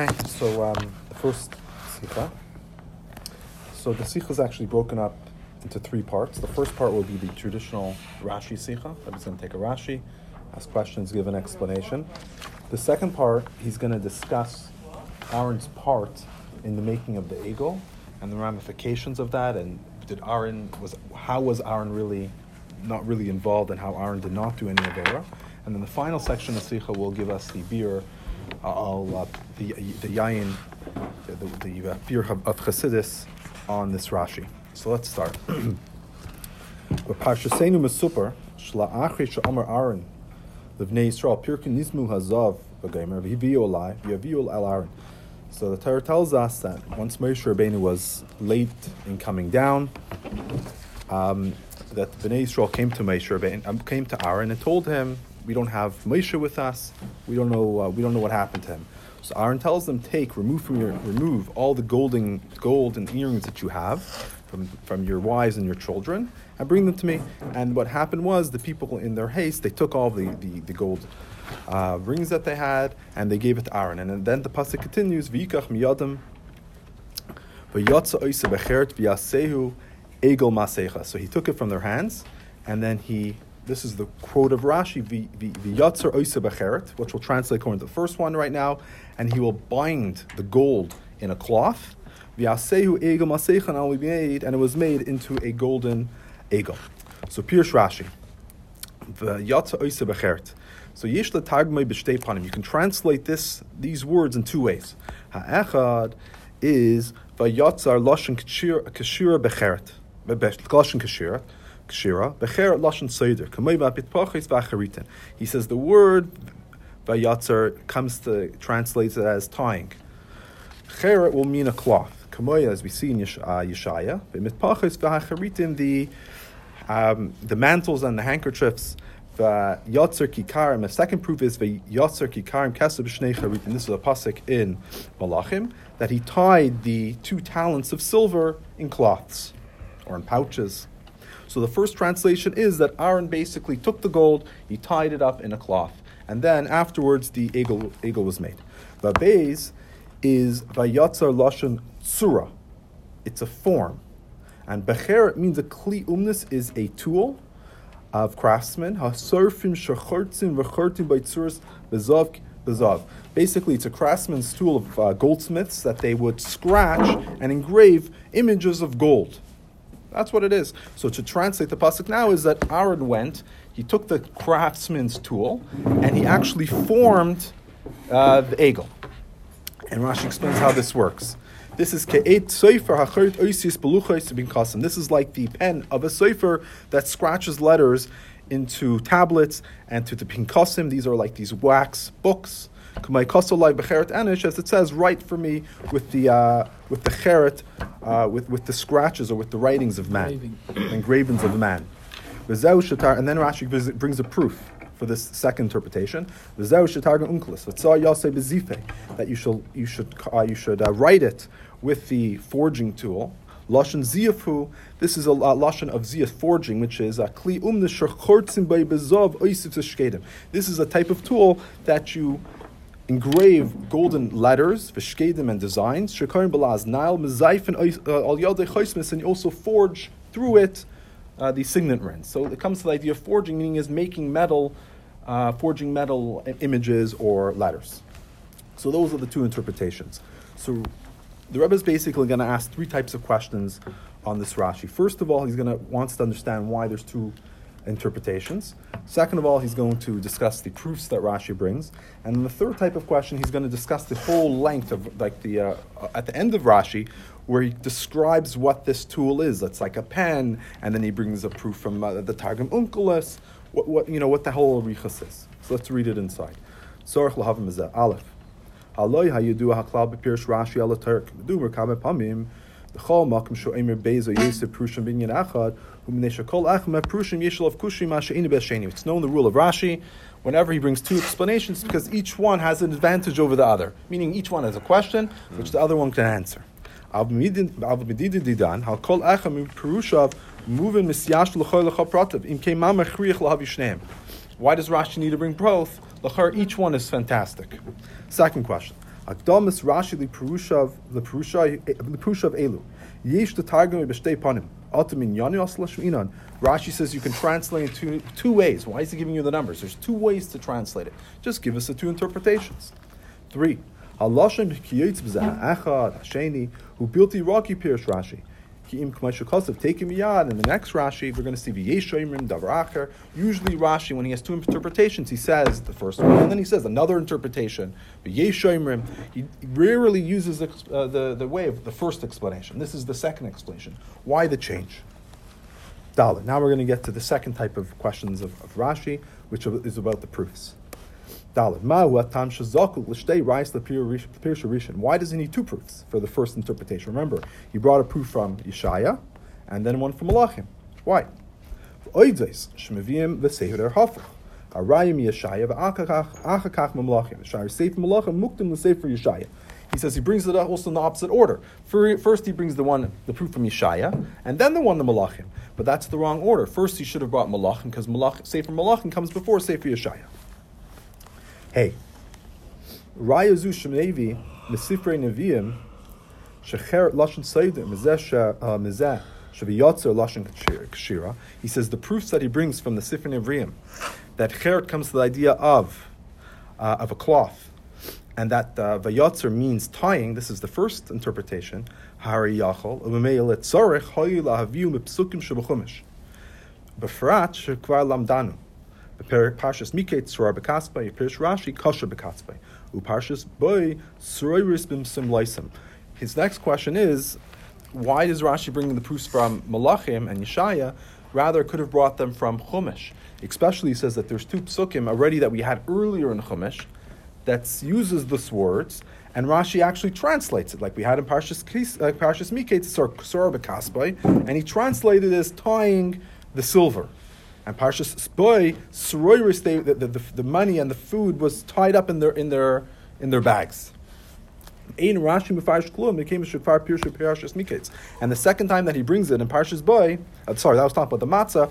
Okay, so um, the first sikha. So the sikha is actually broken up into three parts. The first part will be the traditional Rashi sikha. I'm just going to take a Rashi, ask questions, give an explanation. The second part, he's going to discuss Aaron's part in the making of the egel and the ramifications of that, and did Aaron was how was Aaron really not really involved, and how Aaron did not do any avera. And then the final section of sikha will give us the beer, uh, uh, the the yayin, the, the, uh, beer of, Chassidus on this Rashi. So let's start. Parshasenu Mesupar Shla Achri Sha'amar Aaron Livnei Yisrael Pirkin Nizmu Hazav B'Geimer V'Hiviyu Olai V'Yaviyu El Aaron. So the Torah tells us that once Moshe Rabbeinu was late in coming down, um, that Bnei Yisrael came to Moshe Rabbeinu, um, came to Aaron and told him, "We don't have Moshe with us. We don't know. Uh, we don't know what happened to him." So Aaron tells them, "Take, remove from your, remove all the golden gold and earrings that you have from from your wives and your children, and bring them to me." And what happened was the people, in their haste, they took all the the, the gold. Uh, rings that they had, and they gave it to Aaron. And then the pasuk continues, "V'yikach miyadim, v'yatsa oisa egel masecha." So he took it from their hands, and then he. This is the quote of Rashi, "V'yatzer oisa becheret," which will translate according to the first one right now, and he will bind the gold in a cloth. V'yasehu egel masecha, and it will be made, and it was made into a golden egel. So Pirush Rashi, "V'yatzer oisa becheret." So yesh tagmei b'shtei panim. You can translate this these words in two ways. Ha'echad is vayatzar lashon kashira becheret. Lashon kashira. Kashira. Becheret lashon seder. V'acharitin. He says the word vayatzar comes to translates it as tying. Cheret will mean a cloth. Kamei, as we see in uh, Yeshaya. The um, the mantles and the handkerchiefs Yotzer Kikarim. The second proof is Yotzer Kikarim and this is a pasuk in Malachim that he tied the two talents of silver in cloths or in pouches. So the first translation is that Aaron basically took the gold, he tied it up in a cloth, and then afterwards the egel, egel was made. Vabez is Vayatzar Lashon Tsura. It's a form. And Becher means a Kli Umnis is a tool of craftsmen. Hasurfim shachortzim v'chortim by tzuras bezav bezav. Basically, it's a craftsman's tool of uh, goldsmiths that they would scratch and engrave images of gold. That's what it is. So to translate the pasuk now is that Aaron went, he took the craftsman's tool, and he actually formed uh, the egel. And Rashi explains how this works. This is ke'et soifer hachert oisis beluchos bin kasim. This is like the pen of a soifer that scratches letters into tablets and to the pinkasim. These are like these wax books. Kumai kosolai becheret anish, as it says, write for me with the uh, with the cheret, uh, with with the scratches or with the writings of man, engravings of man. And then Rashi brings a proof for this second interpretation. That you should you should uh, you should uh, write it with the forging tool. Lashon ziyafu. This is a uh, lashon of ziyaf forging, which is a kli umne by bezov oisif This is a type of tool that you engrave golden letters, v'shkedim and designs. Shekarim balaz nile mezaifen al yadei and you also forge through it uh, the signet rings. So it comes to the idea of forging, meaning is making metal uh, forging metal images or letters. So those are the two interpretations. So the Rebbe is basically going to ask three types of questions on this Rashi. First of all, he's going to wants to understand why there's two interpretations. Second of all, he's going to discuss the proofs that Rashi brings, and then the third type of question, he's going to discuss the whole length of like the uh, at the end of Rashi, where he describes what this tool is. It's like a pen, and then he brings a proof from uh, the Targum Onkelos, what, what, you know, what the whole Arichas is. So let's read it inside. Sorach lahavim is Aleph. Haloi hayidu haklal b'pirish Rashi ala Turk. Medu merkame pamim. B'chol makom sho'emer bezo yosef prushim binyan achad. It's known the rule of Rashi. Whenever he brings two explanations, because each one has an advantage over the other, meaning each one has a question which the other one can answer. Perushav. Why does Rashi need to bring both? Each one is fantastic. Second question. Rashi Lipurushav Lipurushav Elu. Yesh the Targum. Rashi says you can translate in two, two ways. Why is he giving you the numbers? There's two ways to translate it. Just give us the two interpretations. Three. Halashim Kiyitz B'Zah Echad Hasheni Hu Rashi. Ki'im K'may take him yad. And the next Rashi, we're going to see V'yeshoimrim. Usually Rashi, when he has two interpretations, he says the first one, and then he says another interpretation. V'yeshoimrim. He rarely uses the, uh, the, the way of the first explanation. This is the second explanation. Why the change? Dalit. Now we're going to get to the second type of questions of, of Rashi, which is about the proofs. Why does he need two proofs for the first interpretation? Remember, he brought a proof from Yeshaya and then one from Malachim. Why? He says he brings it also in the opposite order. First, he brings the one, the proof from Yeshaya, and then the one, the Malachim. But that's the wrong order. First, he should have brought Malachim because Malach, Sefer Malachim comes before Sefer Yeshaya. Hey, Raya zu shemevi mesifrei neviim shecher lashon seidim mezeh shaviyotzer lashon kshira. He says the proofs that he brings from the Sifrei Nevi'im that cheret comes to the idea of uh, of a cloth, and that uh, vayotzer means tying. This is the first interpretation. Hari yachol umemeil etzorech hoyu lahaviu mepsukim shebechumish. Befrat shekvar lamdanu. Parshas Miket Surah Bekaspay, Pirish Rashi Kasha Bekaspay, Uparshas Boy Suroiris Bim Sim His next question is, why does Rashi bring the proofs from Malachim and Yeshaya? Rather, could have brought them from Chumash. Especially, he says that there's two psukim already that we had earlier in Chumash that uses this words, and Rashi actually translates it, like we had in Parshas, uh, Parshas Miket Bekaspay, and he translated as tying the silver. And Parshas Spoy, Soroiris, the, the, the, the, money and the food was tied up in their in their in their bags. And the second time that he brings it in Parshas Boy, uh, sorry, that was talking about the matzah,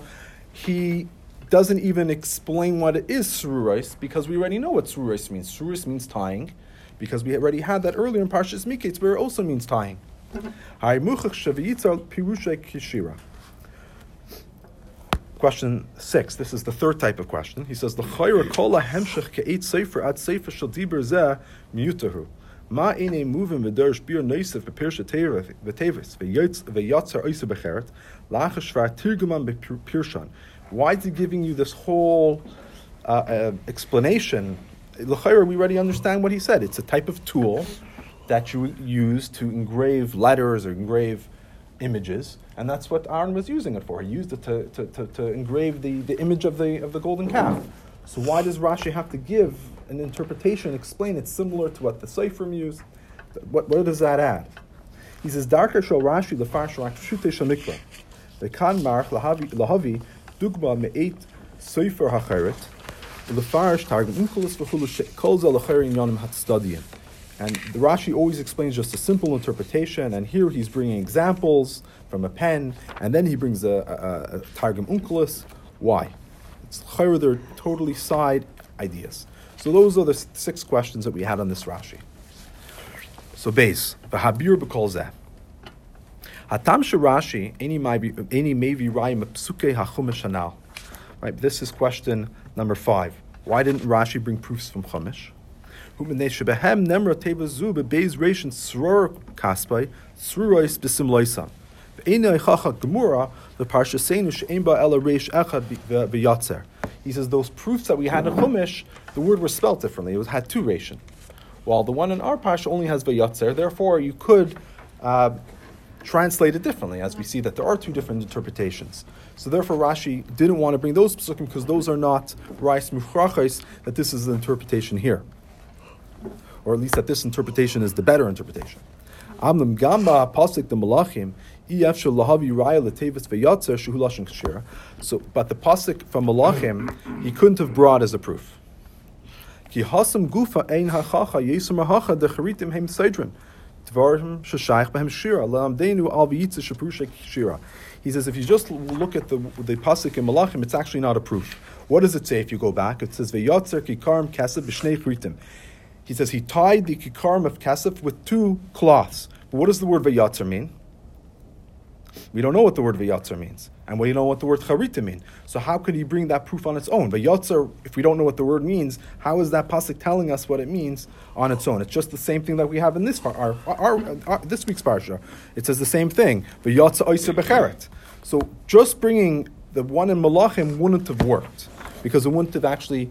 he doesn't even explain what it is sururis because we already know what sururis means. Sururis means tying, because we already had that earlier in Parshas Miketz, where it also means tying. Question six. This is the third type of question. He says, "L'chayra kol hemshech ke'et sefer sefer shel diber zeh miyutahu." Ma ine v'tevis v'yatzer oisa tirguman b'pirshan. Why is he giving you this whole uh, uh, explanation? We already understand what he said. It's a type of tool that you use to engrave letters or engrave images, and that's what Aaron was using it for. He used it to, to, to, to, engrave the, the image of the, of the golden calf. So why does Rashi have to give an interpretation, explain it similar to what the Sefer used? What, where does that add? He says, Darker shall Rashi lefarsh rakshute shamikra. The kan march lahavi dugma me'et Sefer hacheret, lefarsh targum inkulis v'chulu kol zel yonim hat and Rashi always explains just a simple interpretation, and here he's bringing examples from a pen, and then he brings a, a, a Targum Onkelos. Why? It's they're totally side ideas. So those are the six questions that we had on this Rashi. So base, v'habir b'kol Hatam shirashi any maybe rayim psuke hachumish hanal. Right. This is question number five. Why didn't Rashi bring proofs from Chumash? The Parsha. He says those proofs that we had in Chumash, the word was spelled differently. It was, had two ration, while the one in our Parsha only has V'Yatzer. Therefore, you could. Uh, translate it differently, as we see that there are two different interpretations. So therefore, Rashi didn't want to bring those because those are not rice muchrachais, that this is the interpretation here or at least that this interpretation is the better interpretation. Amnam gamba pasik the malachim so, but the pasuk from Malachim, he couldn't have brought as a proof. He says if you just look at the the pasuk in Malachim, it's actually not a proof. What does it say if you go back? It says He says he tied the kikarim of kesef with two cloths. But what does the word vayatzer mean? We don't know what the word vayatzer means. And we don't know what the word charita means. So how could he bring that proof on its own? Vayatzer, if we don't know what the word means, how is that pasuk telling us what it means on its own? It's just the same thing that we have in this our, our, our, our this week's parsha. It says the same thing. Vayatzer oiser becheret. So just bringing the one in Malachim wouldn't have worked because it wouldn't have actually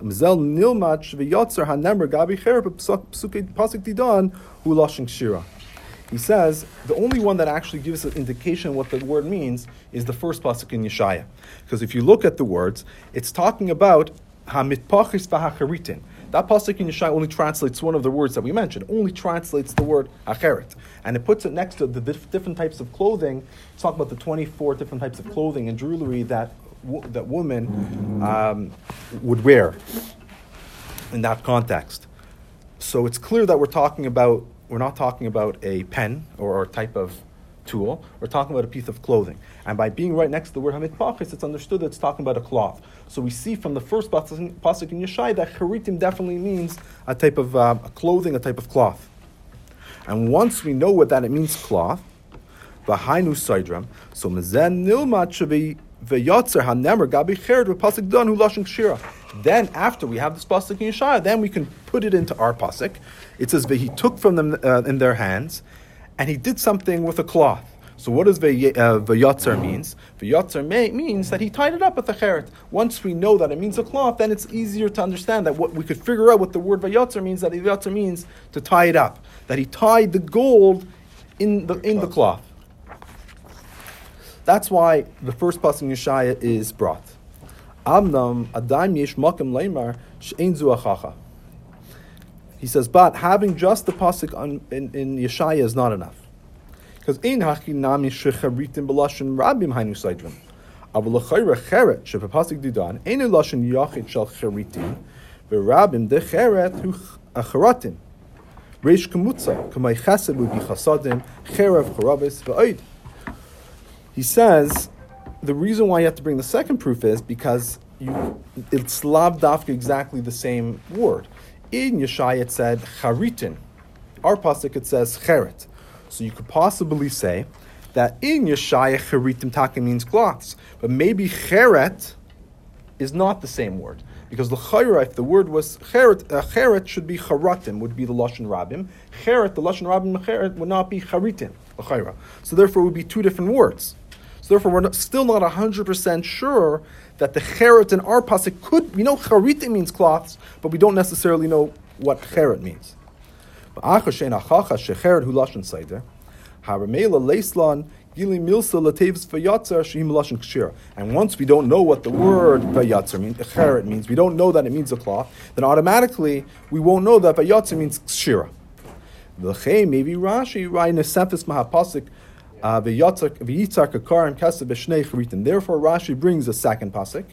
mzel nilmach v'yotzer hanemer gabi cher pasuk didan hu lashing shira. He says the only one that actually gives an indication what the word means is the first pasuk in Yeshaya, because if you look at the words, it's talking about hamitpachis v'hacharitin. That pasuk in Yeshaya only translates one of the words that we mentioned. Only translates the word acheret, and it puts it next to the different types of clothing. It's talking about the twenty-four different types of clothing and jewelry that that women um, would wear in that context. So it's clear that we're talking about we're not talking about a pen or a type of tool. We're talking about a piece of clothing. And by being right next to the word hamitpachis, it's understood that it's talking about a cloth. So we see from the first pasuk in Yeshai that charitim definitely means a type of um, a clothing, a type of cloth. And once we know what that it means, cloth, v'hainu saidram, so mezen nilmat shavi v'yotzer hanemer gabi v'pasuk don kshira. Then after we have this pasuk in Yeshaya, then we can put it into our pasuk. It says he took from them uh, in their hands, and he did something with a cloth. So what does v'yotzer uh, means? V'yotzer means that he tied it up with a cheret. Once we know that it means a cloth, then it's easier to understand that what we could figure out what the word v'yotzer means. That v'yotzer means to tie it up. That he tied the gold in the in the cloth. That's why the first pasuk in Yeshaya is brought. Amnam adaim yesh makim leimar He says, but having just the pasuk on, in, in Yeshaya is not enough. Because ein haki nami shecharitim b'lashon rabim hainu seidrim. Aval l'chayra cheret shepapasik didan ein lashon yachid shel charitim v'rabim de cheret hu acharatim. Reish chesed chasadim cherev charavis. He says the reason why you have to bring the second proof is because you, it's lav dafka exactly the same word. In Yeshaya it said charitin. Our pasuk it says cheret. So you could possibly say that in Yeshaya cheritim taka means cloths, but maybe cheret is not the same word. Because the chayra, if the word was cheret, uh, cheret should be charatim, would be the lashon rabim. Cheret, the lashon rabim cheret would not be charitim, the chayra. So therefore, it would be two different words. So therefore, we're not, still not hundred percent sure that the cheret in our pasuk could. We know charitim means cloths, but we don't necessarily know what cheret means. And once we don't know what the word vayatzer means, cheret means, we don't know that it means a cloth, then automatically we won't know that vayatzer means kshira. Maybe Rashi, right in the Sefis Mahapasik, Uh, Therefore, Rashi brings a second pasuk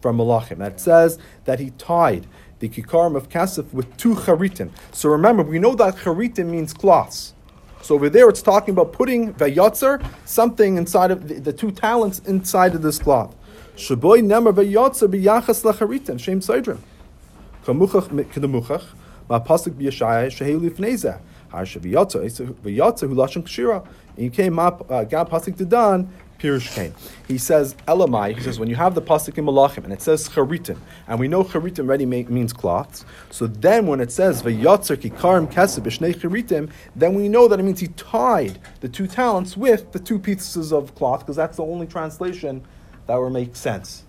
from Malachim that says that he tied the kikarim of Kasif with two charitim. So remember, we know that charitim means cloths. So over there, it's talking about putting vayotzer, something inside of the, the, two talents inside of this cloth. Shaboy nemer vayotzer biyachas lecharitim shem seidrim. Kamuchach kedemuchach ma pasuk biyashaya shehelu lifnezeh. And you came up, uh, gab pasuk dedan Pirush came. He says Elamai. He says when you have the pasuk in Malachim and it says charitim, and we know charitim already means cloths. So then when it says vayotzer kikarim kesef b'shnei then we know that it means he tied the two talents with the two pieces of cloth because that's the only translation that would make sense.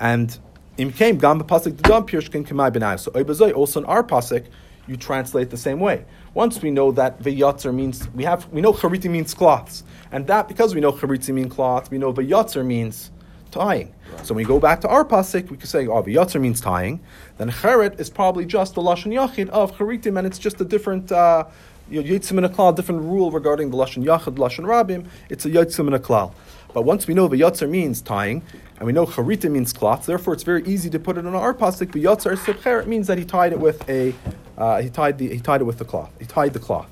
And im came gam pasuk dedam pirush came benai. So also in our pasuk you translate the same way. Once we know that vayotzer means we have we know chariti means cloths, and that because we know chariti means cloth, we know vayotzer means tying. So when we go back to our pasuk, we could say, oh, v'yotzer means tying. Then cheret is probably just the lashon yachid of charitim, and it's just a different. Uh, Yitzim in a klal, different rule regarding the lashon yachid, lashon rabim. It's a yitzim in a klal. But once we know v'yotzer means tying, and we know charita means cloth, therefore it's very easy to put it on our pasuk. Sebcher, it means that he tied it with a, uh, he tied the, he tied it with the cloth. He tied the cloth.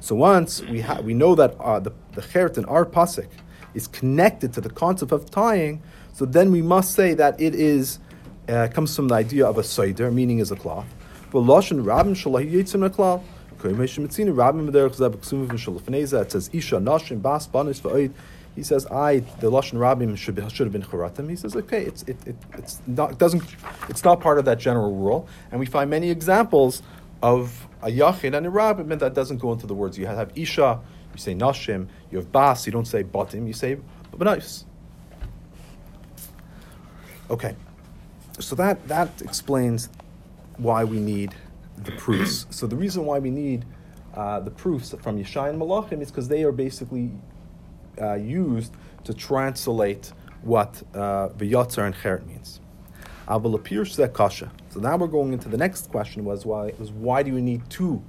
So once we ha- we know that uh, the the cheret in our pasuk is connected to the concept of tying, so then we must say that it is uh, comes from the idea of a seder, meaning is a cloth. But lashon yitzim. It says isha nashim bas banis va'oid he says, "I the lashon rabbim should be, should have been charatim." He says, "Okay, it's it, it it's not it doesn't it's not part of that general rule." And we find many examples of a yachid and a rabbim that doesn't go into the words. You have isha, you say nashim. You have bas, you don't say batim, you say banais. Okay, so that that explains why we need the proofs. so the reason why we need uh, the proofs from Yeshai and Malachim is because they are basically uh, used to translate what uh, v'yotzer and cheret means. Aval appears kasha. So now we're going into the next question was why was why do we need two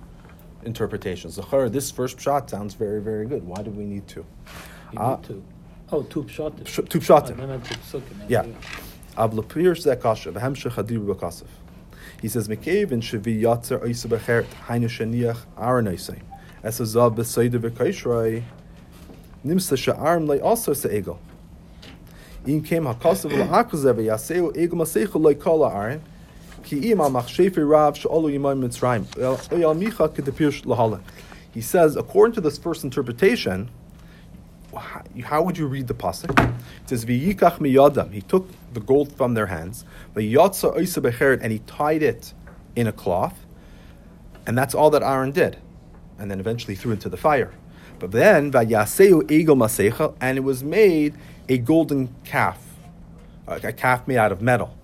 interpretations? The this first shot sounds very very good. Why do we need two? You uh, need two. Oh, two pshatim. Sh- two pshatim. Yeah. Aval appears kasha. V'hemshech hadir b'kasif. He says, "Mekev in shevi yotzer oisa b'cheret hainu sheniach aronaisay." Es a zav b'seider v'kaishrei nimsa sha'arm lay also se'egel. In came la'akuzev yaseu egel masechu loy kol ha'arim ki im al machshefi rav she'olu yimay mitzrayim oyal micha kedepir lahala. He says, according to this first interpretation, how would you read the pasuk? It says, "V'yikach miyadam." He took the gold from their hands, v'yatsa oisa becheret, and he tied it in a cloth, and that's all that Aaron did, and then eventually threw into the fire. But then, Vayaseu Egel Masecha, and it was made a golden calf, a calf made out of metal.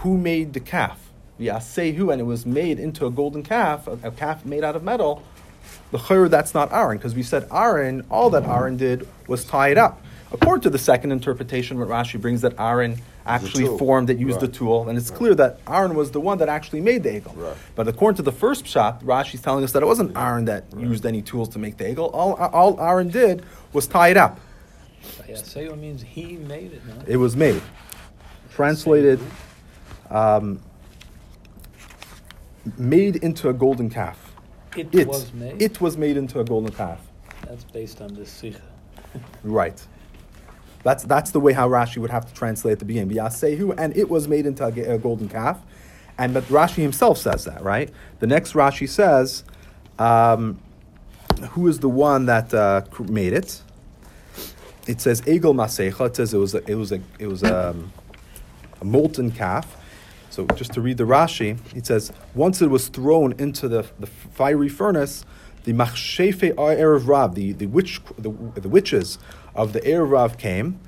Who made the calf? Yasehu, and it was made into a golden calf, a, a calf made out of metal. The chayr, that's not Aaron, because we said Aaron, all that Aaron did was tie it up. According to the second interpretation, what Rashi brings that Aaron actually formed it, used right. the tool, and it's right. clear that Aaron was the one that actually made the egel. Right. But according to the first shot, Rashi's telling us that it wasn't Aaron that used any tools to make the egel. All, all Aaron did was tie it up. Yaseo means he made it. No? It was made. Translated, um, made into a golden calf. It, it, was made. It was made into a golden calf. That's based on this sikha. right. That's, that's the way how Rashi would have to translate at the beginning. V'yasehu, and it was made into a, golden calf. And but Rashi himself says that, right? The next Rashi says, um, who is the one that uh, made it? It says Egel Masecha. It says it was a, it was a, it was a, um, a molten calf. So just to read the Rashi, it says once it was thrown into the, the fiery furnace, the machshefe erev rav, the the witch the, the witches of the erev rav came,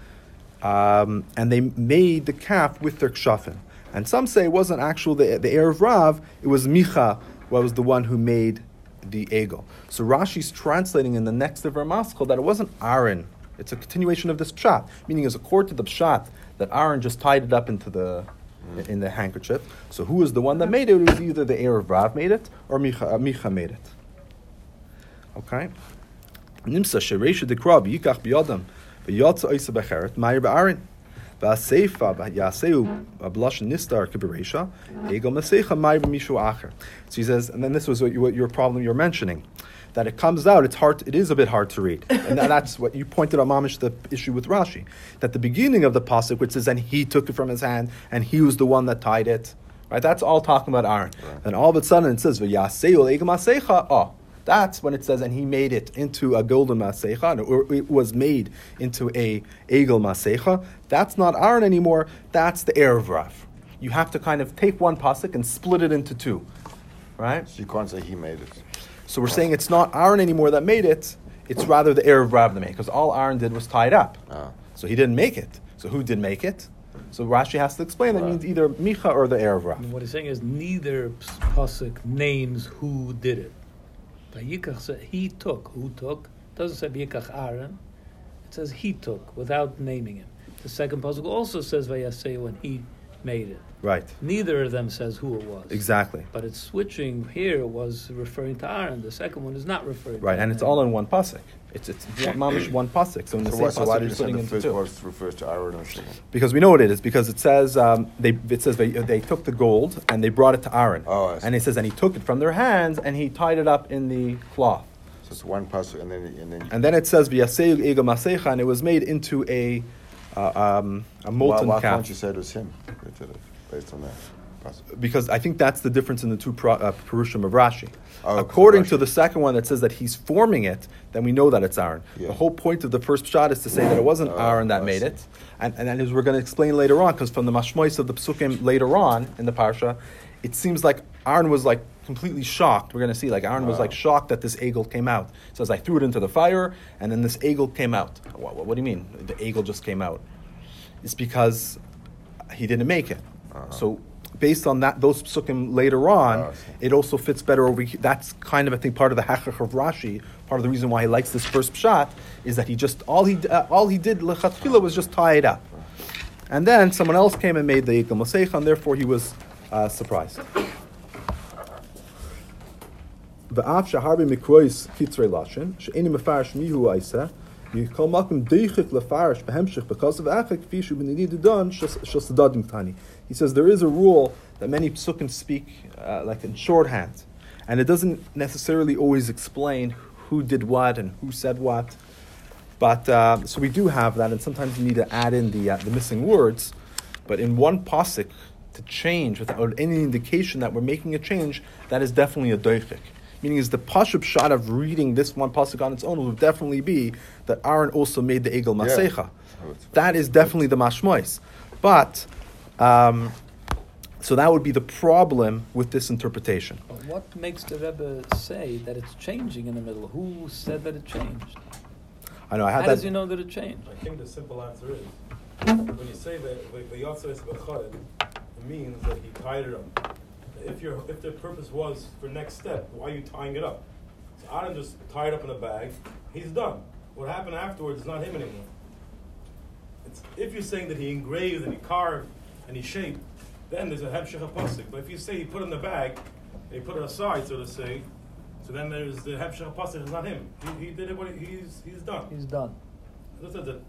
um, and they made the calf with their kshafim. And some say it wasn't actually the the erev rav; it was Micha, who was the one who made the egel. So Rashi's translating in the next of Ramaskal that it wasn't Aaron. It's a continuation of this pshat, meaning as a to the pshat that Aaron just tied it up into the in the handkerchief. So who was the one that made it? It was either the erev rav made it or Micha, uh, Micha made it. Okay? Nimsa sheresha dekrav yikach biyadam v'yatza oisa becheret ma'ir ba'arin v'aseifa v'yaseu b'lash nistar kiberesha egel masecha ma'ir b'mishu acher. So he says, and then this was what, you, what your problem you're mentioning that it comes out, it's hard. It is a bit hard to read, and that's what you pointed out, Mamish, the issue with Rashi. That the beginning of the pasuk, which says, "and he took it from his hand, and he was the one that tied it," right? That's all talking about Aaron. Right. And all of a sudden, it says, "V'yaseu egel masecha." Oh, ah. That's when it says, and he made it into a golden masecha, or it was made into a egel masecha. That's not Aaron anymore. That's the Erev Rav. You have to kind of take one pasuk and split it into two, right? So you can't say he made it. So we're saying it's not Aaron anymore that made it. It's rather the Erev Rav that made it, because all Aaron did was tie it up. Ah. So he didn't make it. So who did make it? So Rashi has to explain that right. means either Micha or the Erev Rav. what he's saying is neither pasuk names who did it. Vayikach he took. Who took? doesn't say Vayikach Aaron. It says he took without naming him. The second puzzle also says Vayasei when he made it. Right. Neither of them says who it was. Exactly. But it's switching here was referring to Aaron. The second one is not referring. Right, to and it's all in one pasuk. It's it's mamish one pasuk. So in the So same why, so why pasuk did you're say splitting the first verse refers to Aaron and second? Because we know what it is. Because it says um, they it says they, they took the gold and they brought it to Aaron. Oh, and it says and he took it from their hands and he tied it up in the cloth. So it's one pasuk and then and then. And then it says v'yaseu ega masecha and it was made into a uh, um, a molten why, why calf. can't you say it was him based on that? Because I think that's the difference in the two pro, uh, Purushim of Rashi. Oh, According to the second one that says that he's forming it, then we know that it's Aaron. Yeah. The whole point of the first shot is to say that it wasn't Oh, Aaron that I made see. it. And, and, and as we're going to explain later on, because from the mashmois of the psukim later on in the parsha, it seems like Aaron was like completely shocked. We're going to see like Aaron was like shocked that this egel came out. It says I threw it into the fire, and then this egel came out. What, what, what do you mean? The egel just came out? It's because he didn't make it. Uh-huh. So based on that, those psukim later on, Oh, I see. it also fits better over here. That's kind of, I think, part of the hachach of Rashi. Part of the reason why he likes this first shot is that he just all he uh, all he did lechatchila was just tie it up, and then someone else came and made the yikam Masecha, and therefore he was uh, surprised. ואף שהרבה מקרויס קיצרי לשון, שאיני מפרש מיהו עיסה, וכל מקום דייכק לפרש בהמשך because of האחר כפי שהוא בנידי דדון של סדדים קטני. He says there is a rule that many psukim speak uh, like in shorthand, and it doesn't necessarily always explain who did what and who said what. But uh, so we do have that, and sometimes you need to add in the uh, the missing words. But in one pasuk to change without any indication that we're making a change, that is definitely a doichik. Meaning, is the pashup shot of reading this one pasuk on its own will definitely be that Aaron also made the egel Yeah. masecha. It's- That is definitely the mashmois. But um, so that would be the problem with this interpretation. But what makes the Rebbe say that it's changing in the middle? Who said that it changed? I know I How had does that. he know that it changed? I think the simple answer is when you say that the Yotzer is Bechared, it means that he tied it up. If your if the purpose was for next step, why are you tying it up? So Adam just tied it up in a bag. He's done. What happened afterwards is not him anymore. It's, if you're saying that he engraved and he carved and he shaped, then there's a hemshech pasuk. But if you say he put it in the bag, and he put it aside, so to say, so then there's the hemshech pasuk is not him. He, he did it. What he- he's he's done. He's done. That's it.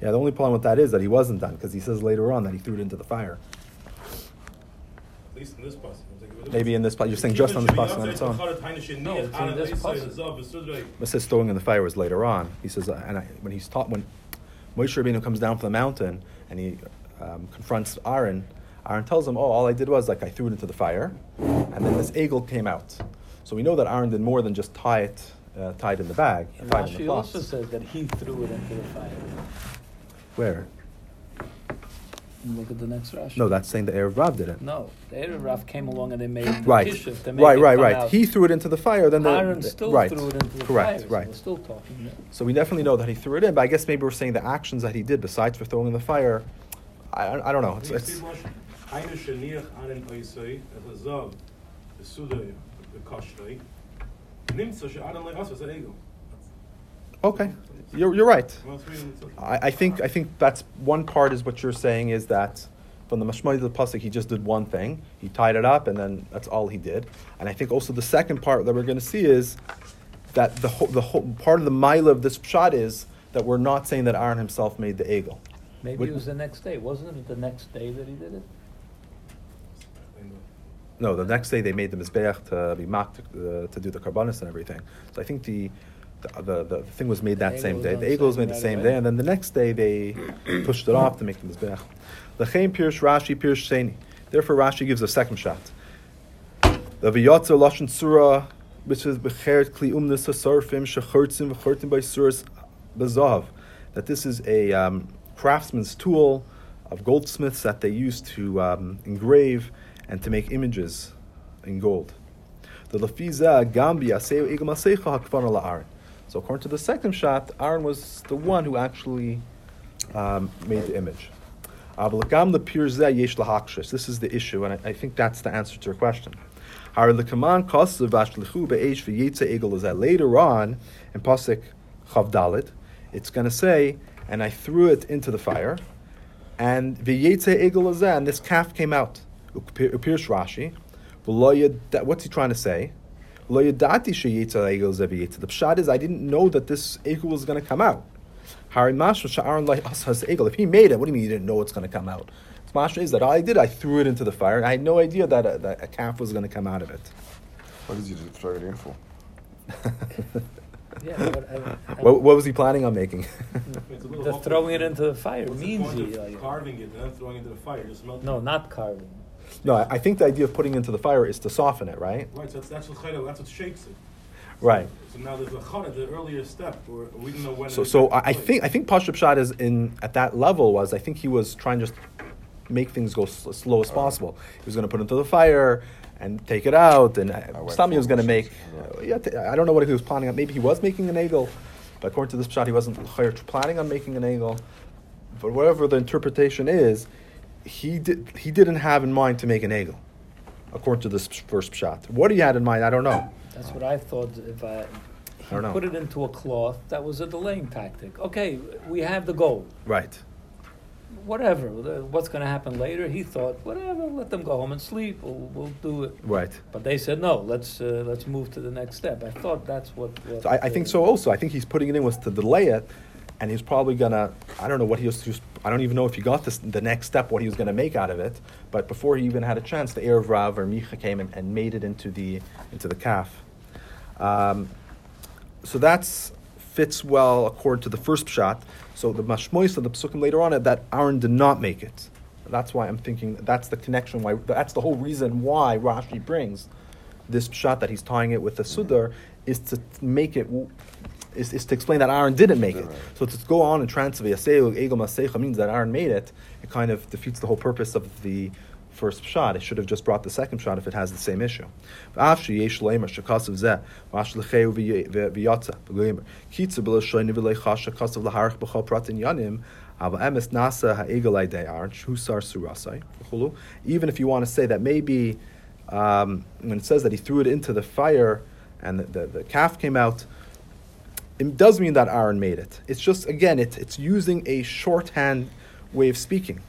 Yeah, the only problem with that is that he wasn't done because he says later on that he threw it into the fire. At least in this bus. Maybe in this part, you're saying just on this bus on its own. No, it's in this pasuk. But says throwing in the fire was later on. He says, uh, and I, when he's taught, when Moshe Rabbeinu comes down from the mountain and he um, confronts Aaron, Aaron tells him, "Oh, all I did was like I threw it into the fire, and then this egel came out." So we know that Aaron did more than just tie it, uh, tie it in the bag, And tie it in the cloth. also says that he threw it into the fire. Where? Look at the next Rashi. No, that's saying the Erev Rav did it. No, the Erev Rav came along and they made the Right, kishuv to make right, it right, right. out. He threw it into the fire. Then the, Aaron the- still right, threw it into the correct, fire. right. So we're still talking. there. So we definitely know that he threw it in, but I guess maybe we're saying the actions that he did besides for throwing in the fire. I, I, don't know. It's, it's, Eine sheniach aren oisei, es a zav, the sudei, the kashrei, nimmt so she aren like us as an ego. okay, you're, you're right. I, I think I think that's one part is what you're saying is that from the mashmai of the pasuk he just did one thing. He tied it up and then that's all he did. And I think also the second part that we're going to see is that the whole, the whole part of the mile of this shot is that we're not saying that Aaron himself made the egel. Maybe it was the next day. Wasn't it the next day that he did it? No, the next day they made the mizbeach to be mocked uh, to do the karbanis and everything. So I think the the, the, the thing was made that same day. The egel was made the same day, and then the next day they pushed it off to make the mizbeach. L'chein pirsh Rashi pirsh sheni. Therefore, Rashi gives a second shot. The v'yotzer lashon surah, which is becheret kli umnis hasarfim shechurtzim v'churtzim by suras bezav. That this is a um, craftsman's tool of goldsmiths that they used to um, engrave and to make images in gold. The lafiza gambi aseu igam asecha hakfana la'aron. So according to the second shot, Aaron was the one who actually um, made the image. This is the issue, and I, I think that's the answer to your question. Later on in pasuk chavdalit, it's going to say, and I threw it into the fire, and v'yetze egel is and this calf came out. Appears Rashi. What's he trying to say? Lo yadati sheyetze egel zeh. The pshat is I didn't know that this egel was going to come out. Hari mashma sha'aron like asas egel. If he made it, what do you mean you didn't know it's going to come out? It's mashma is that all I did, I threw it into the fire. and I had no idea that a, that a calf was going to come out of it. What did you throw it in for? Yeah, but I, I, What, what was he planning on making? It's a little the awkward. throwing it into the fire What's the means point he, of like, carving it and then throwing it into the fire, just melting. no, it? not carving. no, I I think the idea of putting it into the fire is to soften it, right? Right, so that's, that's what chayla, that's what shakes it. Right. So now there's a chana, the earlier step, where we don't know when. So, so I I place. think I think Pashup Shad is in at that level was I think he was trying to just make things go s- as slow as oh. possible. He was going to put it into the fire and take it out, and uh, Stami was going to make. right. yeah, t- I don't know what he was planning on. Maybe he was making an egel, but according to this shot, he wasn't planning on making an egel. But whatever the interpretation is, he did he didn't have in mind to make an egel, according to this first shot. What he had in mind, I don't know. That's what I thought. If I, he don't know. put it into a cloth, that was a delaying tactic. Okay, we have the goal. Right. Whatever. What's going to happen later? He thought, whatever. Let them go home and sleep. We'll, we'll do it. Right. But they said no. Let's uh, let's move to the next step. I thought that's what. what So I, I think so. Also, I think he's putting it in was to delay it, and he's probably gonna. I don't know what he was. Just, I don't even know if he got this, the next step, what he was gonna make out of it. But before he even had a chance, the Erev Rav or Micha came and, and made it into the into the calf. Um, so that's fits well according to the first shot. So the mashmois of the psukim later on that Aaron did not make it. That's why I'm thinking that's the connection. Why that's the whole reason why Rashi brings this shot that he's tying it with the sudar is to make it is, is to explain that Aaron didn't make it. Right. So to go on and translate Yaseu Egel Masecha means that Aaron made it. It kind of defeats the whole purpose of the first shot. It should have just brought the second shot if it has the same issue. Even if you want to say that maybe um, when it says that he threw it into the fire and the, the, the calf came out, it does mean that Aaron made it. It's just again, it, it's using a shorthand way of speaking,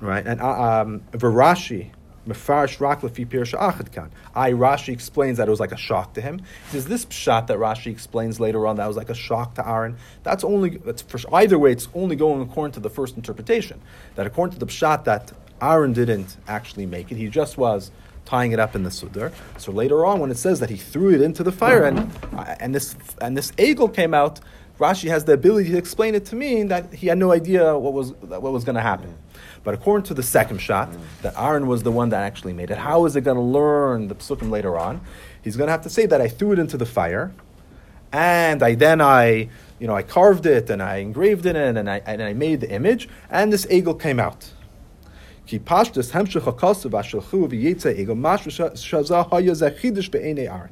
right? And uh, um, Varashi, Mefarish Rak Lefi Pirsha Achad Kan. I Rashi explains that it was like a shock to him. There's this shot that Rashi explains later on that was like a shock to Aaron. That's only that's for, either way. It's only going according to the first interpretation. That according to the pshat that Aaron didn't actually make it. He just was tying it up in the sudar. So later on, when it says that he threw it into the fire and uh, and this and this egel came out, Rashi has the ability to explain it to mean that he had no idea what was what was going to happen. But according to the second shot, that Aaron was the one that actually made it, how is it going to learn the psukim later on? He's going to have to say that I threw it into the fire, and I then I you know I carved it and I engraved it in and I and I made the image, and this egel came out. Aaron.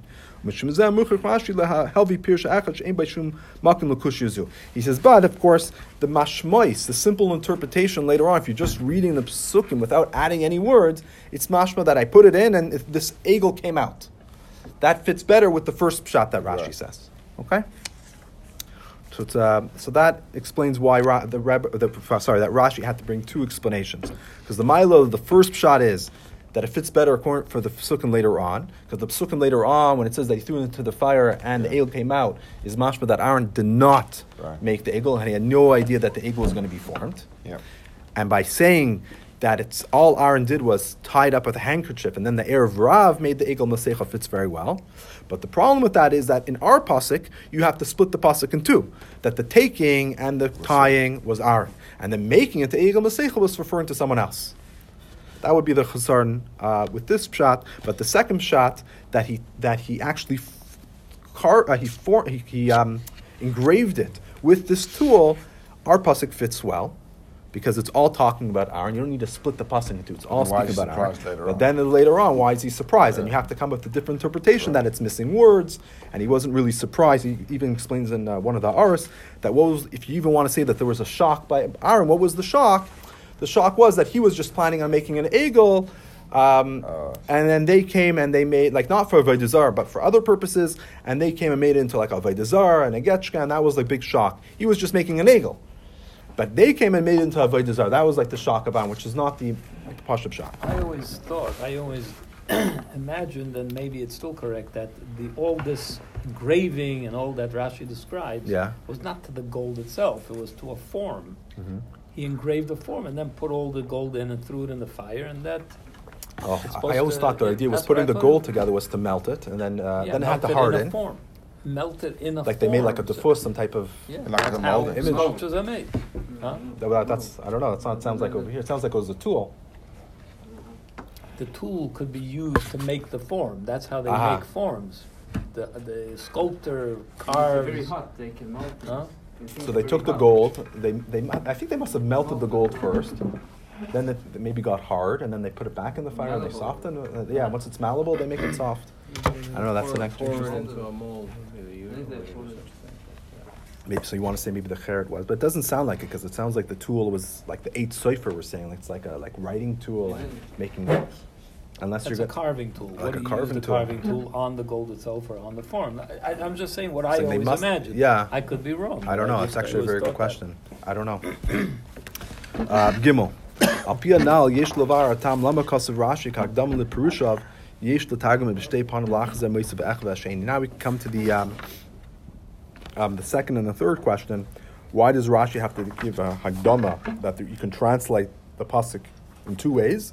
He says, but of course, the mashmois, the simple interpretation later on, if you're just reading the psukim without adding any words, it's mashma that I put it in and this egel came out. That fits better with the first shot that Rashi right. says. Okay? So, uh, so that explains why Ra- the, Reb- the uh, sorry that Rashi had to bring two explanations because the Milo the first shot is that it fits better for the psukim later on because the psukim later on when it says that he threw it into the fire and the egel came out is mashma that Aaron did not Right. make the egel, and he had no idea that the egel was going to be formed Yeah. and by saying that it's all Aaron did was tied up with a handkerchief, and then the Erev Rav made the Egel Masecha fits very well. But the problem with that is that in our pasuk, you have to split the pasuk in two. That the taking and the tying was Aaron, and the making it to Egel Masecha was referring to someone else. That would be the chazarn uh, with this shot. But the second shot that he that he actually f- car, uh, he, for, he, he um, engraved it with this tool, our pasuk fits well. Because it's all talking about Aaron. You don't need to split the pasuk into two. It's all speaking about Aaron. later But on? then later on, why is he surprised? And you have to come up with a different interpretation that it's missing words, and he wasn't really surprised. He even explains in uh, one of the Aris that what was, if you even want to say that there was a shock by Aaron, what was the shock? The shock was that he was just planning on making an egel. Um, Uh. and then they came and they made like not for Avodah Zarah, but for other purposes, and they came and made it into like a Avodah Zarah and a Getchka, and that was like big shock. He was just making an egel. but they came and made it into Avodah Zarah. That was like the shock about, which is not the, like the Pashup shock. I always thought, I always imagined, and maybe it's still correct, that the all this engraving and all that Rashi describes Yeah. was not to the gold itself; it was to a form. Mhm. He engraved the form and then put all the gold in and threw it in the fire, and that Oh, I- I always to- thought the idea was putting the gold it- together was to melt it, and then uh, yeah, then it had to melted in harden, a form, melted in a like form. they made like a So- diffus, some type of. Yeah, Like a how molding. Image. sculptures are made. Huh? that- that- That's I don't know. It's not. It sounds like over here. It sounds like it was a tool. The tool could be used to make the form. That's how they Aha. make forms. The the sculptor If it's very hot, they can melt. Huh? If it's So they took the gold. They, they, I think they must have melted the gold first. Then it, it maybe got hard, and then they put it back in the fire and they Malleable. soften. Uh, yeah, once it's malleable, they make it soft. I don't know. That's the next interesting. into a mold. maybe you Think know, that's or what it- such thing. Maybe so. You want to say maybe the cheret was, but it doesn't sound like it because it sounds like the tool was like the eight cipher were saying. It's like a like writing tool and making notes. Unless That's you're a carving tool. Like what a do you carving use the tool. carving tool on the gold itself or on the form? I, I, I'm just saying what I So they always must- imagined. yeah. I could be wrong. I don't know. just- It's actually a very good thought that. question. I don't know. uh, Gimel. Al pi anal yesh levar atam lama kasav Rashi kagdam leperushav yesh letagam b'shtei panim lachzeh moise be'ech v'asheni. Now we come to the um, um, the second and the third question. Why does Rashi have to give a hagdama that you can translate the pasuk in two ways,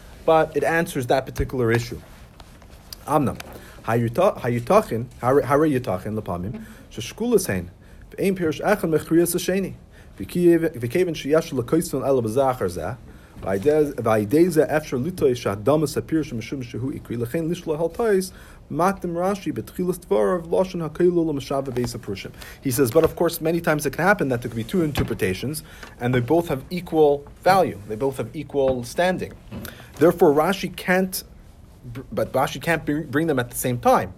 but it answers that particular issue. Amnam. Hayutachin, hare yutachin lepamim, sheshkulas hein, ve'ein pirish echan mechriyas hasheni, v'keven sheyesh lekoitzon ela b'zachar zeh, v'aydeze efshar lutoy shahdamas apirish mishum shehu ikri, lechen lishla haltois, Rashi betchilas beis aprushim. He says, but of course, many times it can happen that there could be two interpretations, and they both have equal value. They both have equal standing. Therefore, Rashi can't but Rashi can't bring, them at the same time.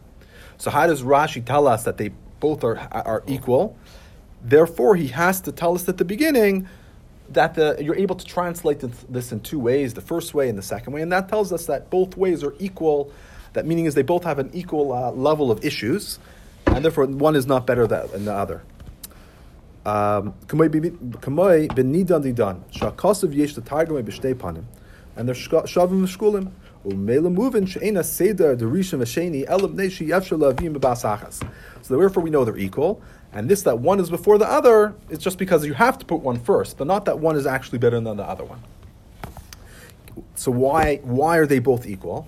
So how does Rashi tell us that they both are are equal? Therefore, he has to tell us at the beginning that the, you're able to translate this in two ways: the first way and the second way, and that tells us that both ways are equal. That meaning is they both have an equal uh, level of issues, and therefore one is not better than the other. Um, and they're shavim b'basachas. So therefore we know they're equal, and this that one is before the other is just because you have to put one first, but not that one is actually better than the other one. So why why are they both equal?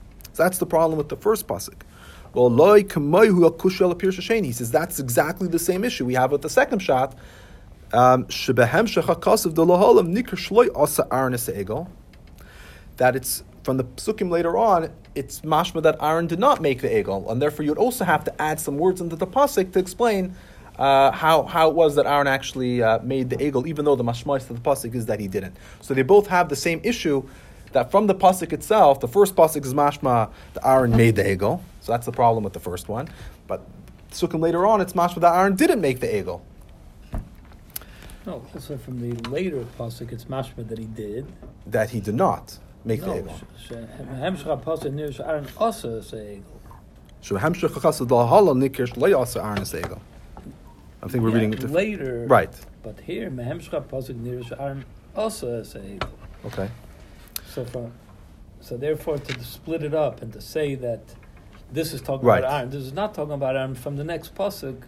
That's the problem with the first pasuk. He says that's exactly the same issue we have with the second shot. Um. That it's from the psukim later on. It's mashma that Aaron did not make the egel, and therefore you'd also have to add some words into the pasuk to explain uh, how how it was that Aaron actually uh, made the egel, even though the mashmais of the pasuk is that he didn't. So they both have the same issue. That from the pasuk itself, the first pasuk is mashma the Aaron made the egel, so that's the problem with the first one. But psukim later on, it's mashma that Aaron didn't make the egel. No, also from the later pasuk, it's mashma that he did. That he did not make the No, sh- sh- hemshcha pasuk nir she'aron asa se'egel. Shehemshech chachas dalhala nikir shlo yasa Aaron egel. I think we're Yeah, reading it later. Right. But here, mehemshcha pasuk nir she'aron asa se'egel. Okay. So from So therefore, to split it up and to say that this is talking Right. about Aaron, this is not talking about Aaron from the next pasuk,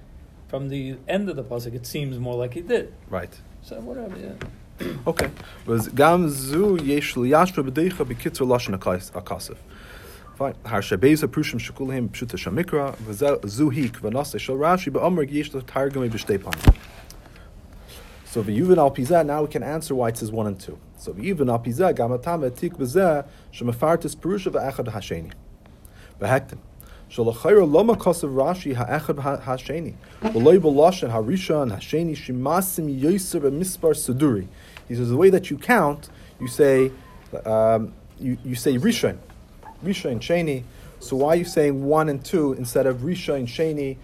from the end of the pasuk. It seems more like he did. Right. So whatever. Yeah. Okay. Was gam zu yesh liyashra b'deicha b'kitzur lashon akasif. Fine. Prushim pshuta shamikra v'zel zu hi kvanase shel Rashi ba'omer yesh l'targum b'shtei panim. So v'yuvin al pizah, now we can answer why it says one and two. So v'yuvin al pizah gam atam etik b'zeh shemafartis perusha v'echad hasheni. V'hektim. Shalachayra loma kosav Rashi ha'echad ha- hasheni. V'loy b'loshen harishon hasheni shimasim yoser b'mispar suduri. He says the way that you count, you say, um, you, you say rishon, rishon sheni. So why are you saying one and two instead of rishon sheni?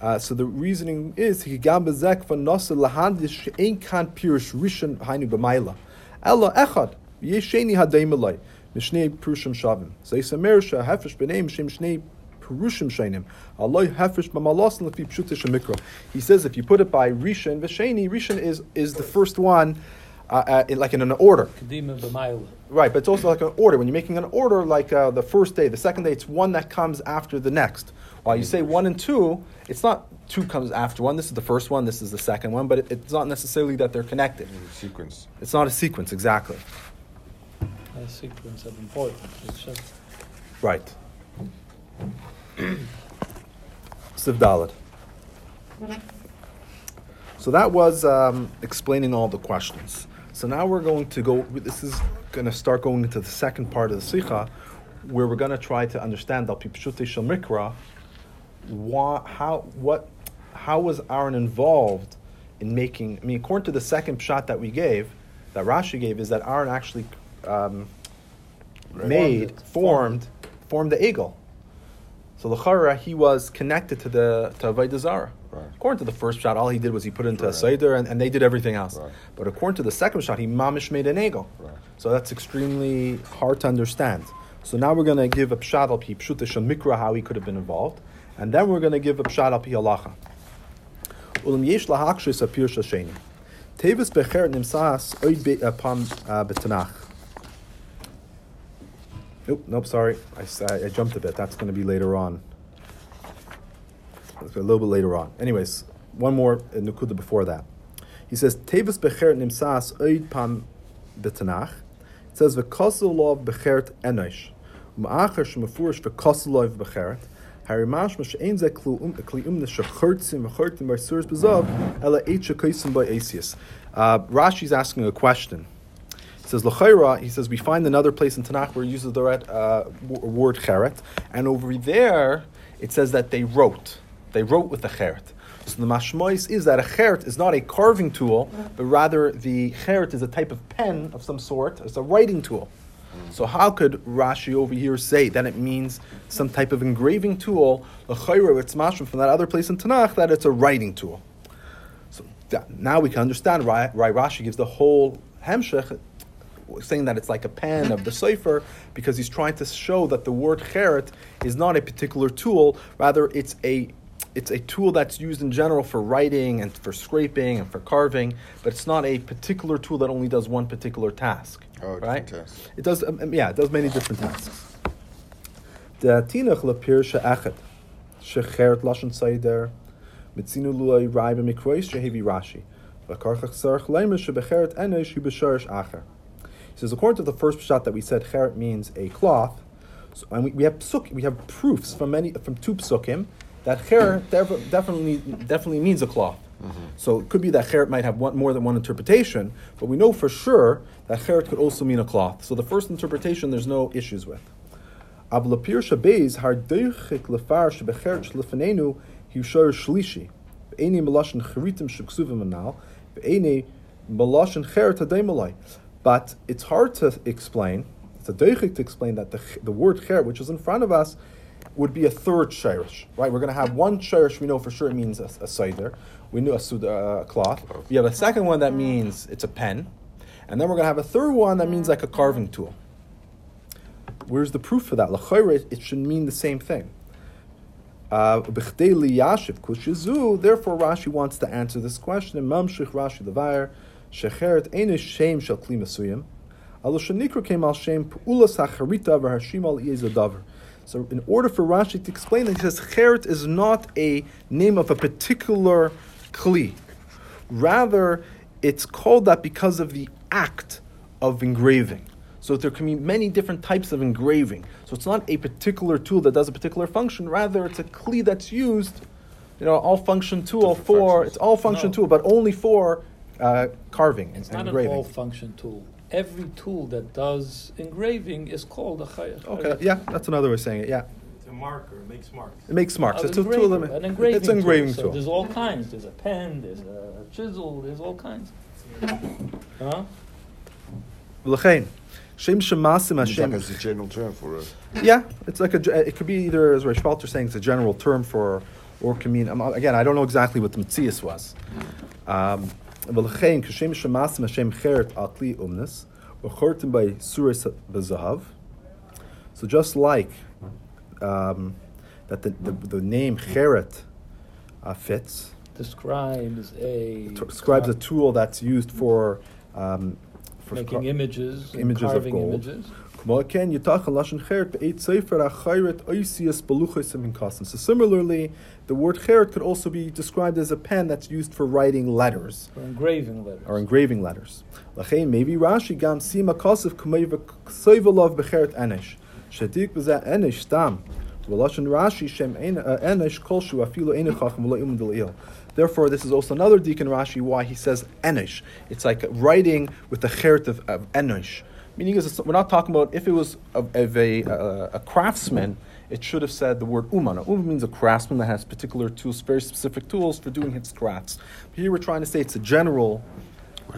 Uh, so the reasoning is higam bezek van nasa lahandish ein kan pirush rishon hainu b'mayla. Ella echad yesheni hadeimelai mishnei prushim shavim. So yisamer shahefesh b'nei mishem shnei Purushim Shainim. Allah Hefresh B'Malos Lefi Pshutish Mikra. He says if you put it by Rishon, Vesheni, Rishon is, is the first one, uh, uh, in, like in an order. Right, but it's also like an order. When you're making an order, like uh, the first day, the second day, it's one that comes after the next. While you say one and two, it's not two comes after one. This is the first one, this is the second one, but it, it's not necessarily that they're connected. Sequence. It's not a sequence, exactly. A sequence of importance. It's just Right. Siv Dalet. So that was um, explaining all the questions. So now we're going to go, this is going to start going into the second part of the Sikha, where we're going to try to understand Al Pipshute Shal Mikra, wha- how, what, how was Aaron involved in making, I mean, according to the second shot that we gave, that Rashi gave, is that Aaron actually um, made, formed, formed the egel. So the Lachara, he was connected to the to Avodah Zarah. Right. According to the first shot, all he did was he put it into a Right. seder, and, and they did everything else. Right. But according to the second shot, he mamish made an egel. Right. So that's extremely hard to understand. So now we're going to give a pshat al pi pshuta shel mikra how he could have been involved, and then we're going to give a pshat al pi halacha. Ulam yesh lahakshis apir shasheni. Tevis becher nimsas oid upon betanach. Nope, nope, sorry. I I jumped a bit. That's going to be later on. A little bit later on. Anyways, one more uh, nukuda before that. He says, Tevis bechert nimsas oid pam betanach. It says, V'kosulov bechert enosh. Um'acher shemafurish v'kosulov bechert. Asius. Uh, Rashi's asking a question. He says L'chaira, he says we find another place in Tanakh where it uses the uh, word cheret, and over there it says that they wrote. They wrote with the cheret. So the mashmois is that a cheret is not a carving tool, but rather the cheret is a type of pen of some sort. It's a writing tool. So how could Rashi over here say that it means some type of engraving tool? L'chaira, it's mashma from that other place in Tanakh that it's a writing tool. So now we can understand why, Rashi gives the whole hemshech, saying that it's like a pen of the Sefer, because he's trying to show that the word cheret is not a particular tool, rather it's a it's a tool that's used in general for writing and for scraping and for carving, but it's not a particular tool that only does one particular task. Oh, different right? tasks. It does, um, um, yeah, it does many different tasks. The tinach lepir she'echet shecheret lashon seider mitzinu luay rai b'mikrois shehevi Rashi v'karchach sarch leimer shebecheret enosh hu b'sharish acher. He says, according to the first shot that we said, cheret means a cloth, so, and we, we have psuk, we have proofs from many from two psukim that cheret definitely definitely means a cloth. Mm-hmm. So it could be that cheret might have one, more than one interpretation, but we know for sure that cheret could also mean a cloth. So the first interpretation, there's no issues with. But it's hard to explain, it's a deichik to explain that the, the word cheret, which is in front of us, would be a third shirish, right? We're going to have one shirish we know for sure it means a, a seder. We knew a uh, cloth. We have a second one that means it's a pen. And then we're going to have a third one that means like a carving tool. Where's the proof for that? It- should mean the same thing. Uh, Therefore, Rashi wants to answer this question. Rashi shem came shem. So, in order for Rashi to explain that, he says cheret is not a name of a particular kli. Rather, it's called that because of the act of engraving. So there can be many different types of engraving. So it's not a particular tool that does a particular function. Rather, it's a kli that's used. You know, all function tool Different for functions. it's all function No. tool, but only for uh, carving It's and not engraving. an all-function tool. Every tool that does engraving is called a chayat. Okay, yeah, that's another way of saying it. Yeah, It's a marker, it makes marks. it makes marks. It's a tool. engraver, an engraving It's an engraving tool. tool. So there's all kinds. There's a pen. There's a chisel. There's all kinds. Huh? L'chein, Shem shemasim It's like a general term for it. Yeah, it's like a. It could be either as Reish Falter saying it's a general term for, or can mean. um, Again, I don't know exactly what the Metzias was. Um, V'lechein kashem shemasim Hashem cheret al kli umnis, v'chortim by suris b'zahav. So just like um, that the, the, the name Cheret uh, fits. Describes a t- describes a tool that's used for, um, for making scar- images, images carving of gold. images. So similarly, the word cheret could also be described as a pen that's used for writing letters. Or engraving letters. Or engraving letters. Maybe Rashi gam sima kosif k'meiv k'soiv alav b'cheret enesh. B'zeh enish stam. V'lashon Rashi shem enish kolshu afilu ein chacham v'lo imud l'il. Therefore, this is also another deacon Rashi why he says enish. It's like writing with the cheret of, of enish. Meaning is, we're not talking about if it was of, of a, uh, a craftsman, it should have said the word uman. A uman means a craftsman that has particular tools, very specific tools for doing his crafts. But here we're trying to say it's a general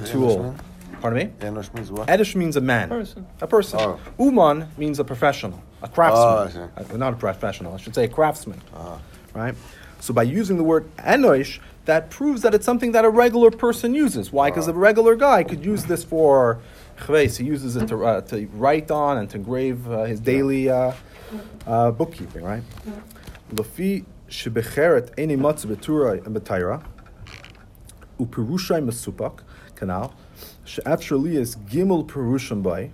tool. Enosh mean? Pardon me? Enosh means what? Edish means a man. Person. A person. Oh. Uman means a professional, a Oh, I craftsman. see. Uh, not a professional, I should say a craftsman. Uh-huh. Right? So by using the word enosh, that proves that it's something that a regular person uses. Why? Because a regular guy could use this for chves. He uses it to, uh, to write on and to engrave uh, his daily uh, uh, bookkeeping, right? Lafi shebecheret eni matzu betura and betayra upirushai mesupak canal she'after is gimel perushim by.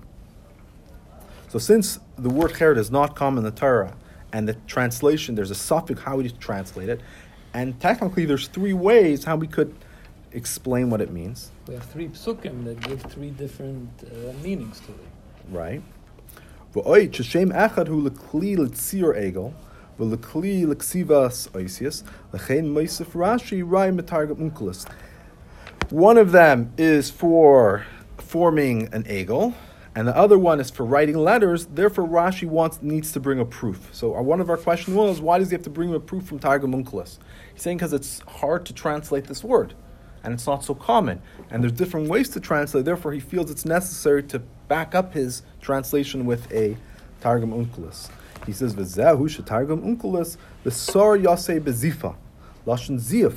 So since the word cheret is not common in the Torah, and the translation there's a suffix how we translate it, and technically there's three ways how we could explain what it means, We have three psukim that give three different uh, meanings to it. right? One of them is for forming an egel, and the other one is for writing letters. Therefore, Rashi wants needs to bring a proof. So, our, one of our questions was, why does he have to bring a proof from Targum Onkelos? He's saying because it's hard to translate this word, and it's not so common, and there's different ways to translate. Therefore, he feels it's necessary to back up his translation with a Targum Onkelos. He says, "V'zehu shetargum Unkelis v'sar yasei bezifa lashon ziyuf."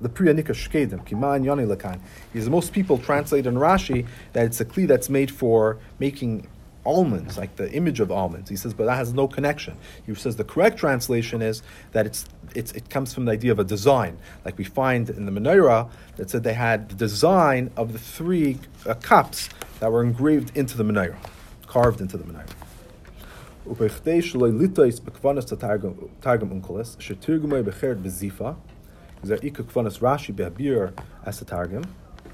um, לפרי הנקרא שקדם, כי מה העניין לכאן? Because most people translate in Rashi that it's a kli that's made for making almonds, like the image of almonds. He says, but that has no connection. He says the correct translation is that it's, it's, it comes from the idea of a design. Like we find in the menorah that said they had the design of the three uh, cups that were engraved into the menorah, carved into the menorah. ובכדי שלא ליטויס בכוונס התרגום תרגום אונקולס, שתרגומי בחרת בזיפה, that ikuk kvanas Rashi behabir asatargim,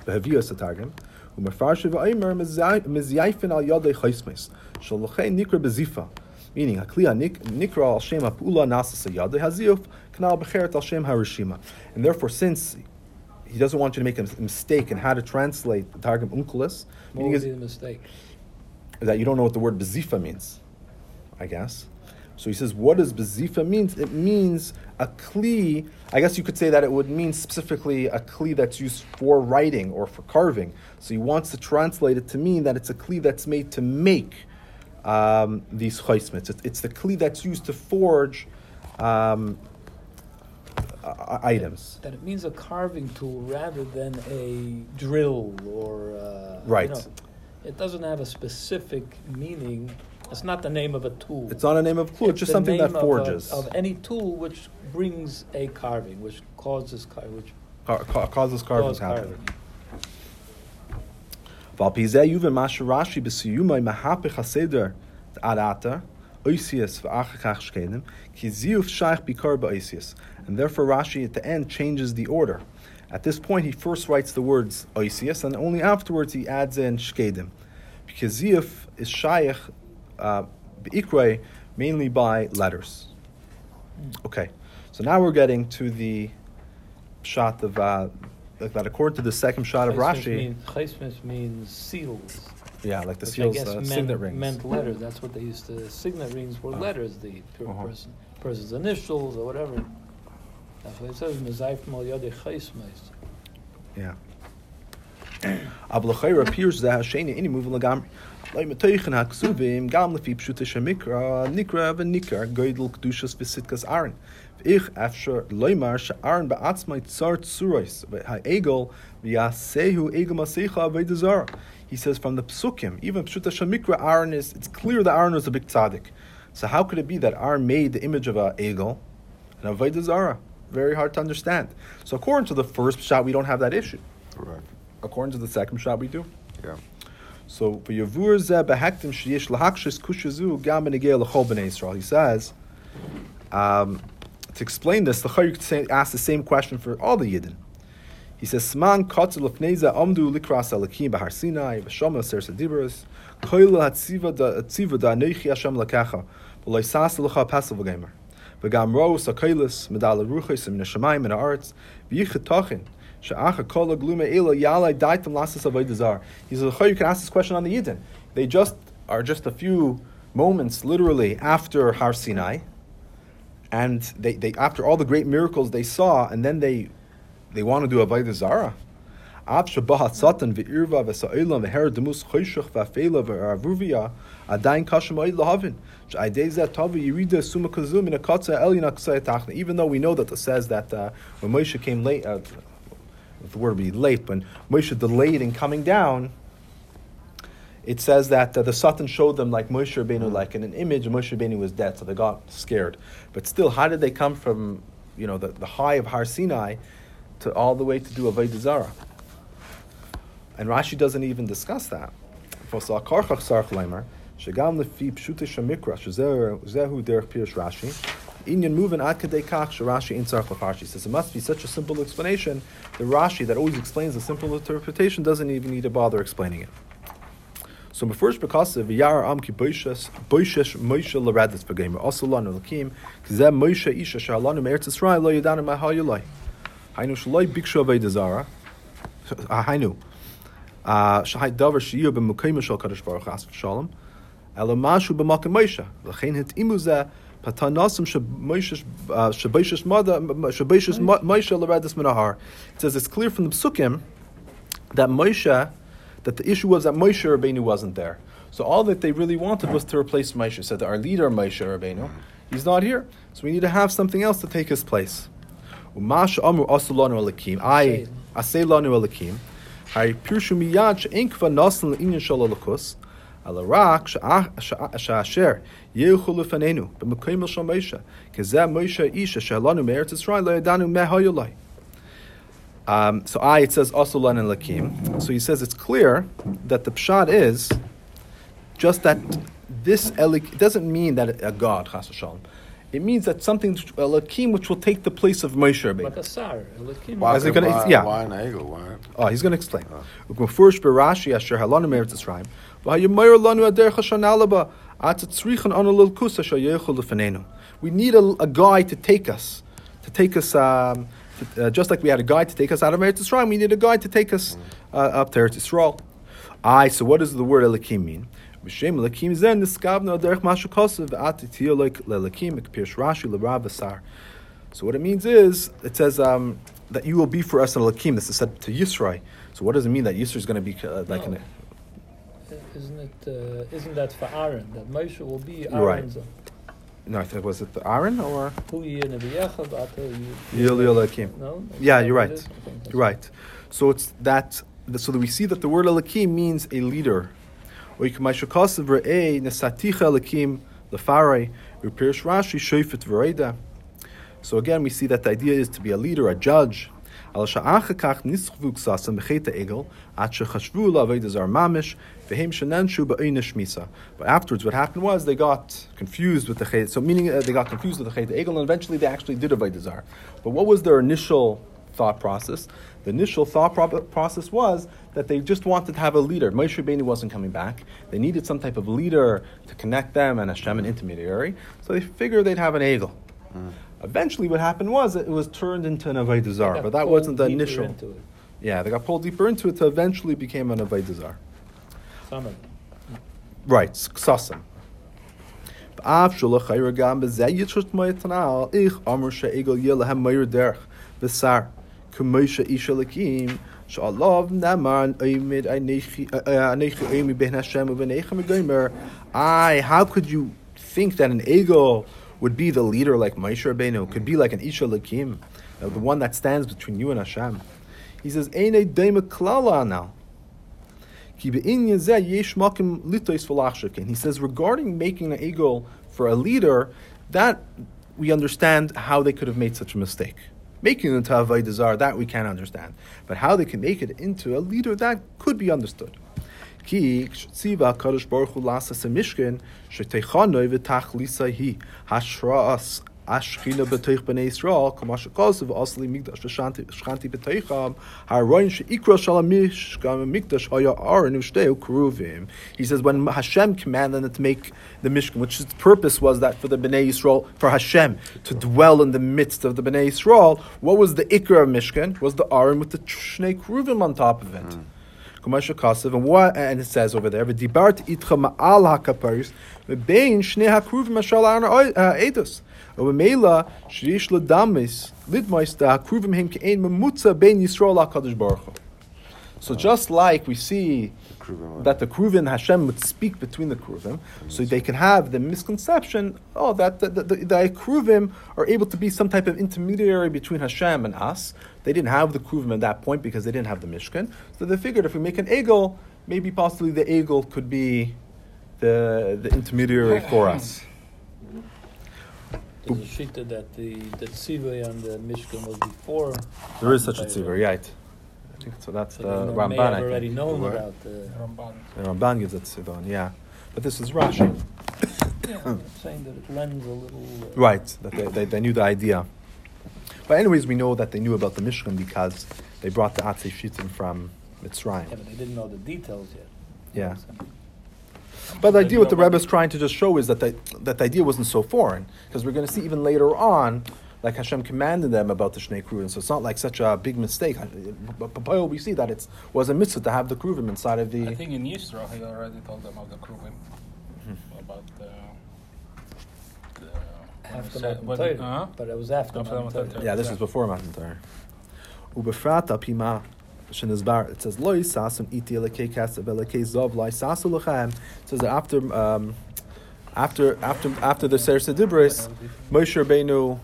behavir asatargim, umefarshiv aimer mizyaifin al yadei chaismes, shalachei nikra bezifa, meaning hakliya nikra al shem hapula nasasa yadei haziyuf, kanal becheret al shem harishima. And therefore, since he doesn't want you to make a mistake in how to translate the Targum Onkelos. What would be the mistake? That you don't know what the word bezifa means, I guess. So he says, what does bezifa mean? It means a kli I guess you could say that it would mean specifically a kli that's used for writing or for carving. So he wants to translate it to mean that it's a kli that's made to make um, these chaismits. It's, it's the kli that's used to forge um, uh, items. That it means a carving tool rather than a drill or. Uh, Right. You know, it doesn't have a specific meaning. It's not the name of a tool. It's not a name of a tool. It's, it's just something that forges. Of, a, of, any tool which brings a carving, which causes car- which ca- ca- causes carvings happen. And therefore, Rashi at the end changes the order. At this point, he first writes the words Oisius, and only afterwards he adds in Shkedim. Because Ziyuf is Shaykh uh, Ikre mainly by letters. Okay, so now we're getting to the shot of uh, that. According to the second shot of Rashi, means, means seals. Yeah, like the seals, I guess uh, meant, signet rings. Meant letters. That's what they used to. Signet rings were uh, letters. The uh-huh. person, person's initials or whatever. That's what it says. Yeah. Ablachayra appears that Hashani any moving like metoichen haksuvim, gam lefi pshuta shemikra, nikra v'nikra, goydel kedushas v'sitkas aron. V'ich afshar loymar sh'aron ba'atzmai tzar tzurois, v'ha'egol v'yasehu egel masecha v'edazara. He says from the psukim, even pshuta shemikra aron is, it's clear that aron was a big tzaddik. So how could it be that aron made the image of a egel and a v'edazara? Very hard to understand. So according to the first shot, we don't have that issue. Correct. According to the second shot, we do. Yeah. So for Yavur zeh behektim sheyesh lahakshis kushazu gam benegei lechol bnei Yisrael. He says, um, to explain this, the Chayyuk asks the same question for all the Yidden. He says, Sman kotzel lefneza amdu likras alakim bahar Sinai v'shama ser sedibros koil hatziva da hatziva da neichi Hashem lakacha v'loy sas lecha pasav v'gamer v'gam ro sakailis medal ruchis min hashemayim min v'yichet tachin she'acha kol glume ela yalai daitam lasas avodah. He says, you can ask this question on the Yidden. They just are just a few moments, literally, after Har Sinai, and they, they after all the great miracles they saw, and then they they want to do avodah zara. Even though we know that it says that uh, when Moshe came late, uh, the word would be late, when Moshe delayed in coming down, it says that uh, the Satan showed them like Moshe Rabbeinu, like in an image, Moshe Rabbeinu was dead, so they got scared. But still, how did they come from, you know, the, the high of Har Sinai to all the way to do Avodah Zarah? And Rashi doesn't even discuss that. For Karchach Sarch Leimer, Shagam Lefi Pshute Shamikra, Zehu Derech Pirush Rashi, Inyan moving ad kach Rashi in Sarch Lafarshi says it must be such a simple explanation. The Rashi that always explains a simple interpretation doesn't even need to bother explaining it. So my first because of Yar Am Ki Boishes Boishes Moshe Laradis Begamer also Lanu Lakim Kizem Moshe Isha Shalanu Meretz Israel Lo Yadanu Mahayulai Hainu Shaloi Bikshu Avodah Zara ah, Hainu. Ah, shahai Davar Shiyu B'Mukayim Shal Kadosh Baruch Chas V'Shalom Elo Mashu B'Makim Moshe. L'chein Het Imuze Patanasim Shabaishes uh, Moshe Laradis Minahar It says it's clear from the Psukim that Moshe that the issue was that Moshe Rabbeinu wasn't there. So all that they really wanted was to replace Moshe. Said that our leader Moshe Rabbeinu, he's not here, so we need to have something else to take his place. Umash amru asulanu alakim. I asay lanu alakim. Hari pirshu miyad she'en kva nasan le'inyan shal alakus. Ala rak she'asher yehu lefanenu b'mekayim el shal Moshe. Kezeh Moshe isha she'alanu me'eretz Yisrael le'yadanu me'hayolai. Um, so I, it says Asulan and Lakim. So he says it's clear that the pshat is just that this Elik doesn't mean that a god, Chas v'shalom. It means that something, a Lakim, which will take the place of Moshe Like Rabbeinu. a sar. Elikim. Why, Is it gonna- why, yeah. why an egel? Why? Oh, he's going to explain. First, Barashi Asher Halanu Meretz We need a, a guy to take us, to take us, um, to, uh, just like we had a guy to take us out of Eretz Yisrael. We need a guy to take us uh, up to Eretz Yisrael. Aye, so what does the word Elikim mean? B'shem Elikim zen niskavna derech mashu kosev v'atitiyah like Rashi l'rav v'sar. So what it means is, it says um, that you will be for us an Elikim. This is said to Yisrael. So what does it mean that Yisrael is going to be uh, like No. an... isn't it? Uh, isn't that for Aaron? That Moshe will be You're right. No, I think was it the Aaron or Who you in Nevi'echav, Ato Yil Yelakim? No. Yeah, you're right. it is? I think that's You're right. So it's that. So that we see that the word Elakim means a leader. Or you can Maishakasav Re'eh Nesaticha Elakim Lefarai Repirish Rashi. So again, we see that the idea is to be a leader, a judge. Al sha'acha kach nischvu ksasam b'cheta egel, at shechashvu la'avodah zar mamish, v'hem shenanshu ba'oinish misa. But afterwards, what happened was they got confused with the chet. So meaning uh, they got confused with the chet egel, and eventually they actually did avodah zar. But what was their initial thought process? The initial thought pro- process was that they just wanted to have a leader. Moshe Rabbeinu wasn't coming back. They needed some type of leader to connect them and Hashem, an intermediary. So they figured they'd have an egel. Eventually, what happened was it was turned into an avodah but that wasn't the initial. Yeah, they got pulled deeper into it to eventually became an avodah zar. Some. Right, ksasim. B'av shulach hayra gam b'zeh yitzchut moyetanal ich amr she'egel yeh lehem moyer derech b'sar k'moshe isha lakim sha'alav naman oimid anechi uh, oimi ben Hashem u'benechem u'gomer I, how could you think that an egel would be the leader like Moshe Rabbeinu, could be like an isha lakim, uh, the one that stands between you and Hashem? He says, Eine deime klala now. He says regarding making an egel for a leader, that we understand how they could have made such a mistake. Making it into zar, that we can't understand. But how they can make it into a leader, that could be understood. Ki kadosh baruch hu shetechanoi hi hashraas ashchina b'teich b'nei Yisrael kosev asli v'shanti b'teicham sheikra haya aron keruvim. He says when Hashem commanded them to make the mishkan, which its purpose was that for the b'nei Yisrael, for Hashem to dwell in the midst of the b'nei Yisrael, what was the ikra of mishkan? Was the aron with the shnei keruvim on top of it. Hmm. Kumasha Kasev, and what and it says over there, "V'dibart itcha ma'al hakaparis, v'bein shnei hakruvim ashal ar uh, edus, u'mela shrish l'damis lidmais da hakruvim hem ke'ein memutza bein Yisrael hakadosh baruch So just like we see. That the Kruvim Hashem would speak between the Kruvim, so they can have the misconception, oh, that the, the, the, the Kruvim are able to be some type of intermediary between Hashem and us. They didn't have the Kruvim at that point because they didn't have the Mishkan. So they figured if we make an egel, maybe possibly the egel could be the, the intermediary for us. There's a shita that the that Tzivay on the Mishkan was before. There is such a Matan tzivur, right? I think so. That's So the they know- may Ramban. have I already think. known What? about the. Ramban. The Ramban gives it tzivon, yeah. But this is Rashi. Yeah, saying that it lends a little. Uh, Right, that they, they, they knew the idea. But anyways, we know that they knew about the Mishkan because they brought the Atzei Shitim from Mitzrayim. Yeah, but they didn't know the details yet. Yeah. But the idea what the Rebbe is trying to just show is that the, that the idea wasn't so foreign. Because we're going to see even later on, like Hashem commanded them about the Shnei Kruvim. So it's not like such a big mistake. But but we see that it was a mitzvah to have the Kruvim inside of the... I think in Yisro he already told them of the Kruvim Mm-hmm. about the. the After when said- when- uh-huh. but it was after, After Matan Matan Torah. Torah. Yeah, this is before Matan Torah. Ubefrat apima shenizbar. It says loy sasum iti elakei kasav elakei zov loy sasu lachem. It says that after um, after after after the Ser Sedibris, Moshe Rabbeinu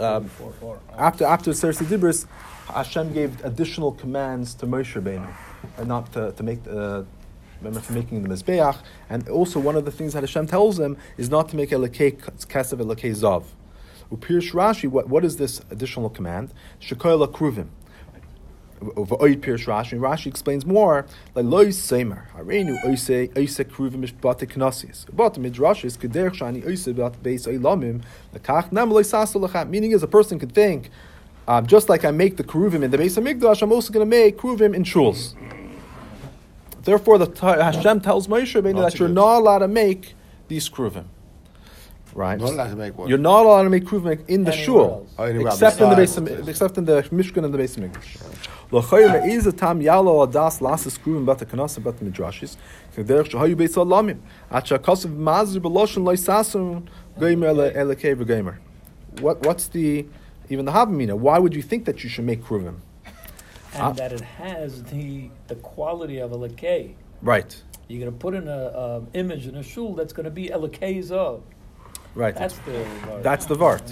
um, four. after after Ser Sedibris, Hashem gave additional commands to Moshe Rabbeinu, and not to, to make the. Remember for making the mizbeach, and also one of the things that Hashem tells him is not to make elakei kasav elakei zov. Upirsh Rashi, what, what is this additional command? Shekoil akruvim. V'oid Pirsh Rashi. Rashi explains more. Like loy semer harenu oise oise kruvim mishbate knasis. But midrashis kederch shani oise bat beis oilamim lekach nam loy sasu lechat. Meaning is a person could think, um, just like I make the kruvim in the base of Migdash, I'm also going to make kruvim in shuls. Therefore, the Hashem tells Moshe Rabbeinu that you're not allowed to make these kruvim. Right? Not allowed to make what? You're not allowed to make kruvim in the Anywhere shul. Oh, except in the base, of, except in the Mishkan and the base of Mikdash. A tam yalo adas lasas kruvim bat hakanas bat midrashis kederech shahayu beis alamim at mazir loisasun goymer ele elekei v'goymer. What what's the even the Havamina? Why would you think that you should make kruvim? And Ah. that it has the the quality of a lakay. Right. You're going to put in a um, image in a shul that's going to be Elokeza. Right. That's the. That's the Vart.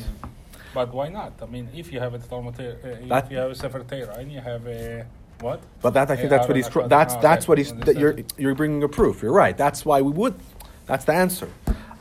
But why not? I mean, if you have a Talmud, uh, if That- you have a Sefer Torah and you have a what? But that I think Yeah, that's what I he's. don't- tr- That's that's what he's. That you're you're bringing a proof. You're right. That's why we would. That's the answer.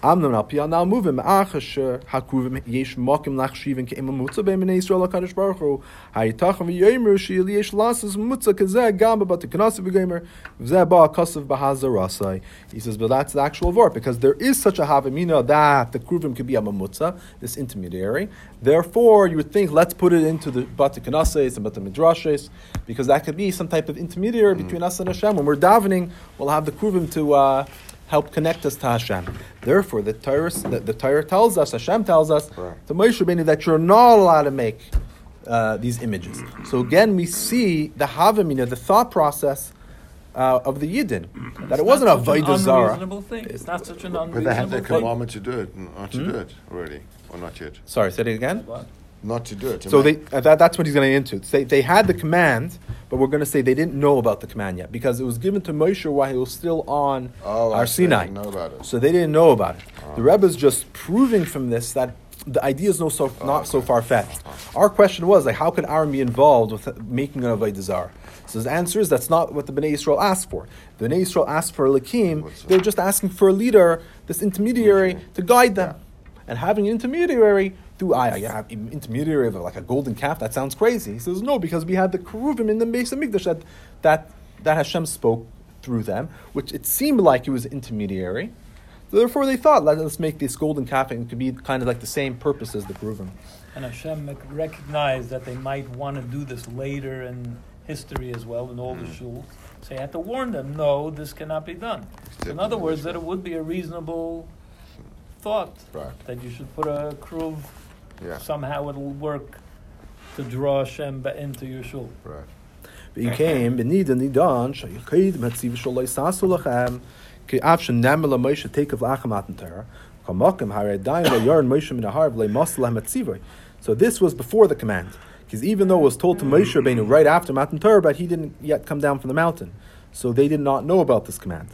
Amnon al piyal now moving achasher hakuvim yesh mokim lachshivin keim mutza be'minei Yisrael hakadosh baruch hu hayitachem v'yomer she'il yesh lasas mutza kazeh gam but the kanasav v'gomer v'zeh ba kasav b'hazarasai. He says, but that's the actual vort because there is such a havamina that the kruvim could be a mamutza, this intermediary. Therefore, you would think let's put it into the bati kanases and bati midrashes because that could be some type of intermediary between us and Hashem. When we're davening, we'll have the kruvim to. Uh, help connect us to Hashem. Therefore, the Torah, the, the Torah tells us, Hashem tells us, Right. to Moshe Rabbeinu, that you're not allowed to make uh, these images. So again, we see the Havamina, the thought process uh, of the Yidden, that it wasn't a not Vaidah Zara. unreasonable thing. It's not such an But they had the commandment to do it, not to Hmm? do it already, or not yet. Sorry, say it again. What? Not to do it. So they, uh, that, that's what he's going to into. They, they had the command, but we're going to say they didn't know about the command yet because it was given to Moshe while he was still on Oh, Har Sinai. didn't know about it. So they didn't know about it. The Rebbe is just proving from this that the idea is no so, not so far fetched. Our question was like, how could Aaron be involved with making an avodah zarah? So the answer is that's not what the Bnei Israel asked for. The Bnei Israel asked for a lakim. They're just asking for a leader, this intermediary, to guide them. And having an intermediary through I, you have intermediary of like a golden calf. That sounds crazy. He says no because we had the keruvim in the base of Mikdash that that that Hashem spoke through them, which it seemed like it was intermediary. Therefore, they thought, let us make this golden calf and it could be kind of like the same purpose as the keruvim. And Hashem rec- recognized that they might want to do this later in history as well in all the hmm. shuls. So you had to warn them, no, this cannot be done. In other words, that it would be a reasonable thought Right. that you should put a crew. Yeah. Somehow it'll work to draw Hashem into your shul. Right. Became benidan nidan shaychid metziv shaloi sasu lachem ki av shenem la Moshe tekav lachem atan Torah kamakim hare daim la yarn Moshe min harv le mas lahem etzivoi. So this was before the command, because even though it was told to Moshe Rabbeinu right after Matan Torah, but he didn't yet come down from the mountain, so they did not know about this command.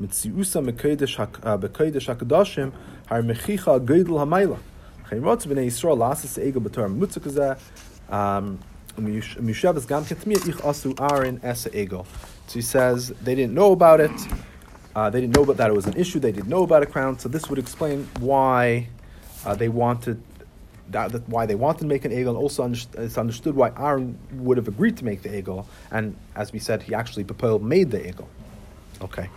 Mitziusa uh, bekodesh hakadashim har mechicha geidel hamayla. Chayrot b'nei Yisrael lasas egel b'torah memutza kazeh um, Mishavas gam ketmir ich asu arin esa egel. So he says they didn't know about it. Uh, they didn't know about that it was an issue. They didn't know about a crown. So this would explain why uh, they wanted that, that- why they wanted to make an egel, and also underst- it's understood why Aaron would have agreed to make the egel. And as we said, he actually Papel made the egel. Okay.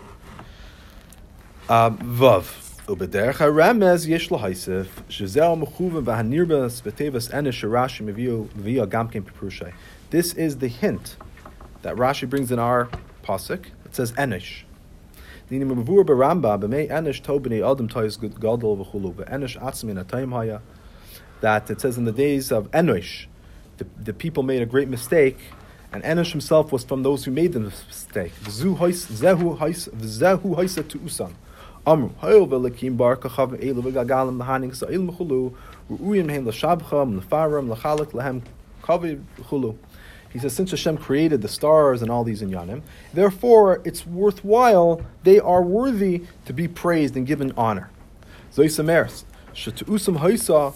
Um, Vav. ובדרך הרמז יש להוסיף שזהו מכוון והנרבס בתיבס אנה שרש"י מביא מביא גם כן בפירושי. This is the hint that Rashi brings in our pasuk. It says enish. Dini mavur baramba b'mei enish to b'nei adam tois gadol v'chulu v'enish atzmin atayim haya. That it says in the days of enish, the, the people made a great mistake, and Enosh himself was from those who made the mistake. V'zu hois- zehu hois- v'zehu hoisa to usan. Amru, v'lekim bar kachav elu v'gagalim l'haning sa'il l'faram, l'chalik, l'hem kavi v'chulu. He says, since Hashem created the stars and all these inyanim, therefore it's worthwhile, they are worthy to be praised and given honor. Zoisameres, shetu'usam hoisa,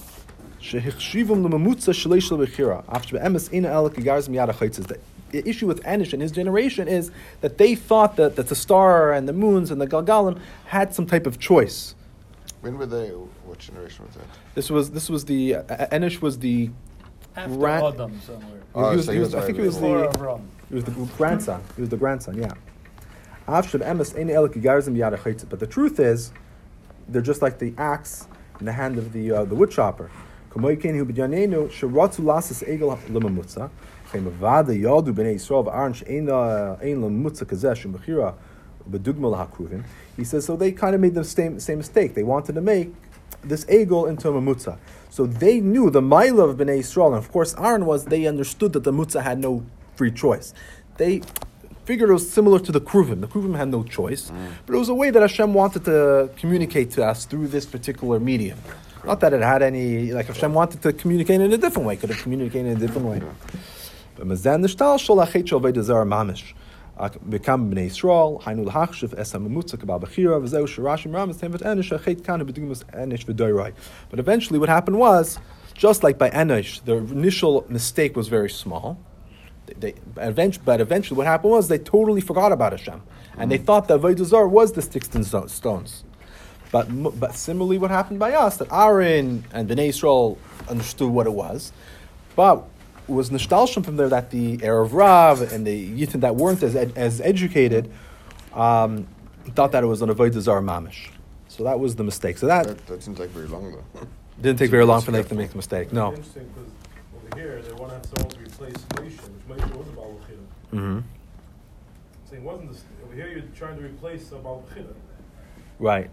shehichshivum l'mamutza shalei bechira, after be'emes ina ha'chaitzes. The issue with Anish and his generation is that they thought that, that the star and the moons and the Galgalim had some type of choice. When were they? What generation was that? This was this was the uh, Anish was the After Ran- Adam somewhere. Oh, he was, so he he was, was I think he over was the Avram. He was the grandson. He was the grandson, yeah. Avshad emes ein el kigarzim. But the truth is, they're just like the axe in the hand of the uh, the wood chopper. Yadu b'nei Yisrael uh, ein b'dugma lahakuvin. He says, so they kind of made the same, same mistake. They wanted to make this egel into a mamutza. So they knew the mila of Bnei Yisrael, and of course Aaron was, they understood that the mutza had no free choice. They figured it was similar to the Kruvim. The Kruvim had no choice, but it was a way that Hashem wanted to communicate to us through this particular medium. Not that it had any, like Hashem wanted to communicate in a different way, could have communicated in a different way. But eventually what happened was, just like by enish, the initial mistake was very small. They, eventually, but eventually what happened was they totally forgot about Hashem. And they thought that avodah was the sticks and stones. But, but similarly, what happened by us, that Aaron and Bnei Israel understood what it was, but was nostalgia from there that the Erev Rav and the Yitin that weren't as, ed- as educated um, thought that it was an Avodah Zarah Mamish. So that was the mistake. So that That, that seems like very long though. didn't take very long for them to make the mistake. No. Interesting because over here they want to have someone to replace Moshe, which Moshe was a Baal Chida. hmm So it wasn't this, over here you're trying to replace a Baal Right.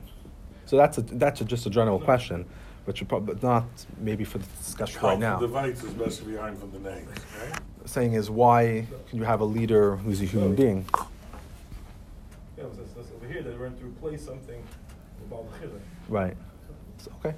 So that's a, that's a, just a general question, but you probably not maybe for the discussion right now. The device is best behind from the names, right? Saying is why can you have a leader who's a human being? Yeah, so, so, so over here they want to replace something with Baal Chida. Right. So, okay.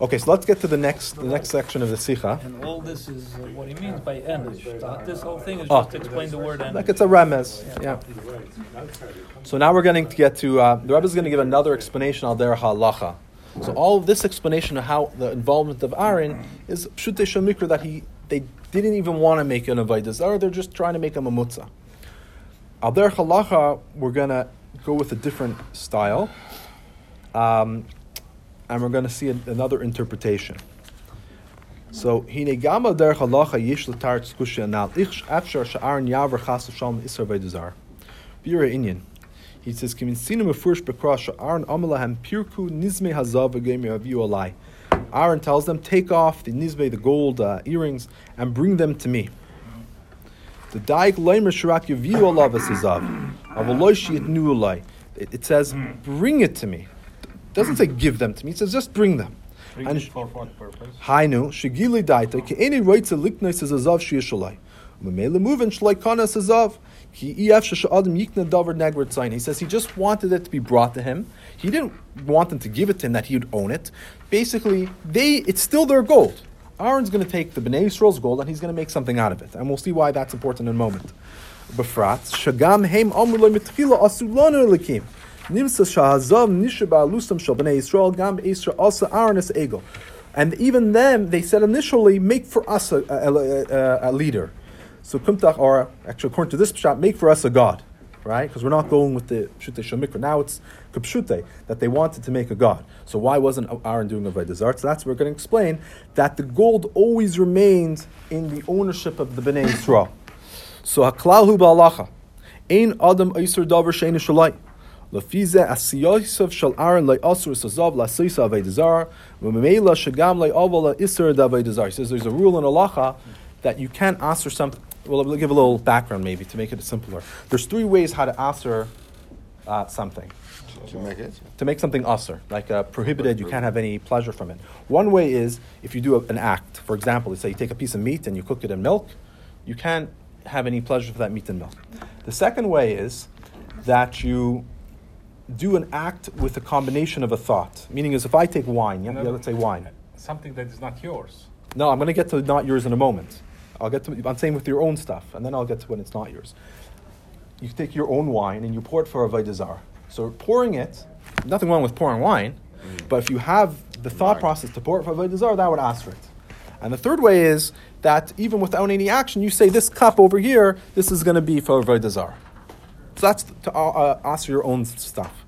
Okay, so let's get to the next the next section of the Sikha. And all this is uh, what he means by enish. This whole thing is Oh. just to explain the word enish. Like it's a remez. Yeah. Right. Outside it. So now we're going to get to uh, the Rebbe is going to give another explanation al derech halacha. So all of this explanation of how the involvement of Aaron is pshutei shemikra that he they didn't even want to make an avodah. They're just trying to make a mamutza. Al derech halacha, we're going to go with a different style, um, and we're going to see an- another interpretation. So hine gama derech halacha yish l'tar tzkusha anal ich afshar sha'aron yaver chas v'shalom isar avodah. Bira Inyan. He says, "Kimin sinu mefurish bekrosh Aaron amalahem pirku nizme hazav v'gemi aviu alai." Aaron tells them, "Take off the nizme, the gold uh, earrings, and bring them to me." The daik leimer shirak yaviu alav esazav, avaloy shiit nu alai. It says, "Bring it to me." It doesn't say give them to me. It says just bring them. Bring And for what purpose? Hainu, shigili daita, ki any rights a liknes is a zav shiyishalai. Memele movin shlai kana He says he just wanted it to be brought to him. He didn't want them to give it to him that he would own it. Basically, they it's still their gold. Aaron's going to take the Bnei Yisrael's gold and he's going to make something out of it. And we'll see why that's important in a moment. Befrat, shagam heim amr lo mitchila asulanu elikim. Nimsa shahazav nisha ba'alusam shal b'nei Yisrael gam Yisrael asa Aaron ego. And even them, they said initially, make for us a, a, a, a leader. So kumtach, or actually according to this pshat, make for us a god, right? Because we're not going with the pshute shemikra. Now it's kupshute, that they wanted to make a god. So why wasn't Aaron doing a Vedazart? So that's what we're going to explain, that the gold always remained in the ownership of the Bnei Yisrael. So haklal hu ba'alacha. Ein adam oiser davar shein shalai. Lefize asiyosav shal Aaron le asur sazav la seisa avedazar. V'memela shagam le avala iser davedazar. He says there's a rule in halacha that you can't answer something. Well, we'll give a little background maybe to make it simpler. There's three ways how to answer uh, something To make it? to make something usr, like uh, prohibited, you can't have any pleasure from it. One way is if you do a, an act. For example, let's say you take a piece of meat and you cook it in milk, you can't have any pleasure for that meat and milk. The second way is that you do an act with a combination of a thought. Meaning is if I take wine, yeah, yeah let's say wine. Something that is not yours. No, I'm going to get to not yours in a moment. I'll get to. I'm saying with your own stuff, and then I'll get to when it's not yours. You take your own wine and you pour it for a vaidazar. So pouring it, nothing wrong with pouring wine, but if you have the thought process to pour it for a vaidazar, that would ask for it. And the third way is that even without any action, you say this cup over here, this is going to be for a vaidazar. So that's to uh, uh, ask for your own stuff.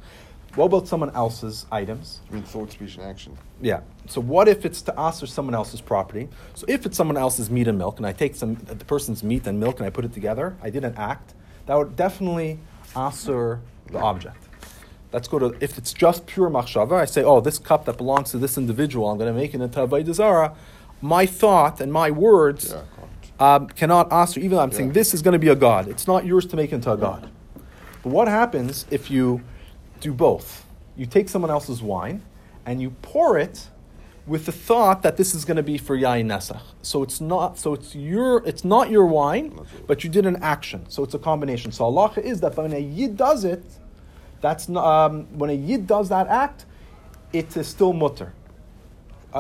What about someone else's items? I mean, thought, speech, and action. Yeah. So what if it's to us or someone else's property? So if it's someone else's meat and milk, and I take some the person's meat and milk and I put it together, I did an act. That would definitely answer the object. Let's go to if it's just pure machshava. I say, oh, this cup that belongs to this individual, I'm going to make it into a vaydazara. My thought and my words Yeah, um, cannot answer. Even though I'm saying this is going to be a god. It's not yours to make into a god. But what happens if you do both? You take someone else's wine and you pour it with the thought that this is going to be for yain nesach. So it's not. So it's your. It's not your wine, but you did an action. So it's a combination. So Allah is that when a yid does it, that's not, um, when a yid does that act, it is still mutter.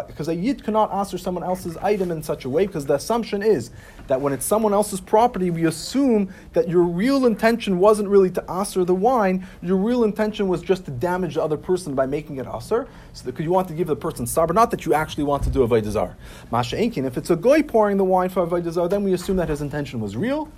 Because a yid cannot answer someone else's item in such a way because the assumption is that when it's someone else's property, we assume that your real intention wasn't really to answer the wine. Your real intention was just to damage the other person by making it aser. So because you want to give the person sabr, not that you actually want to do a vaydazar. Masha Enkin, if it's a goy pouring the wine for a vaydazar, then we assume that his intention was real,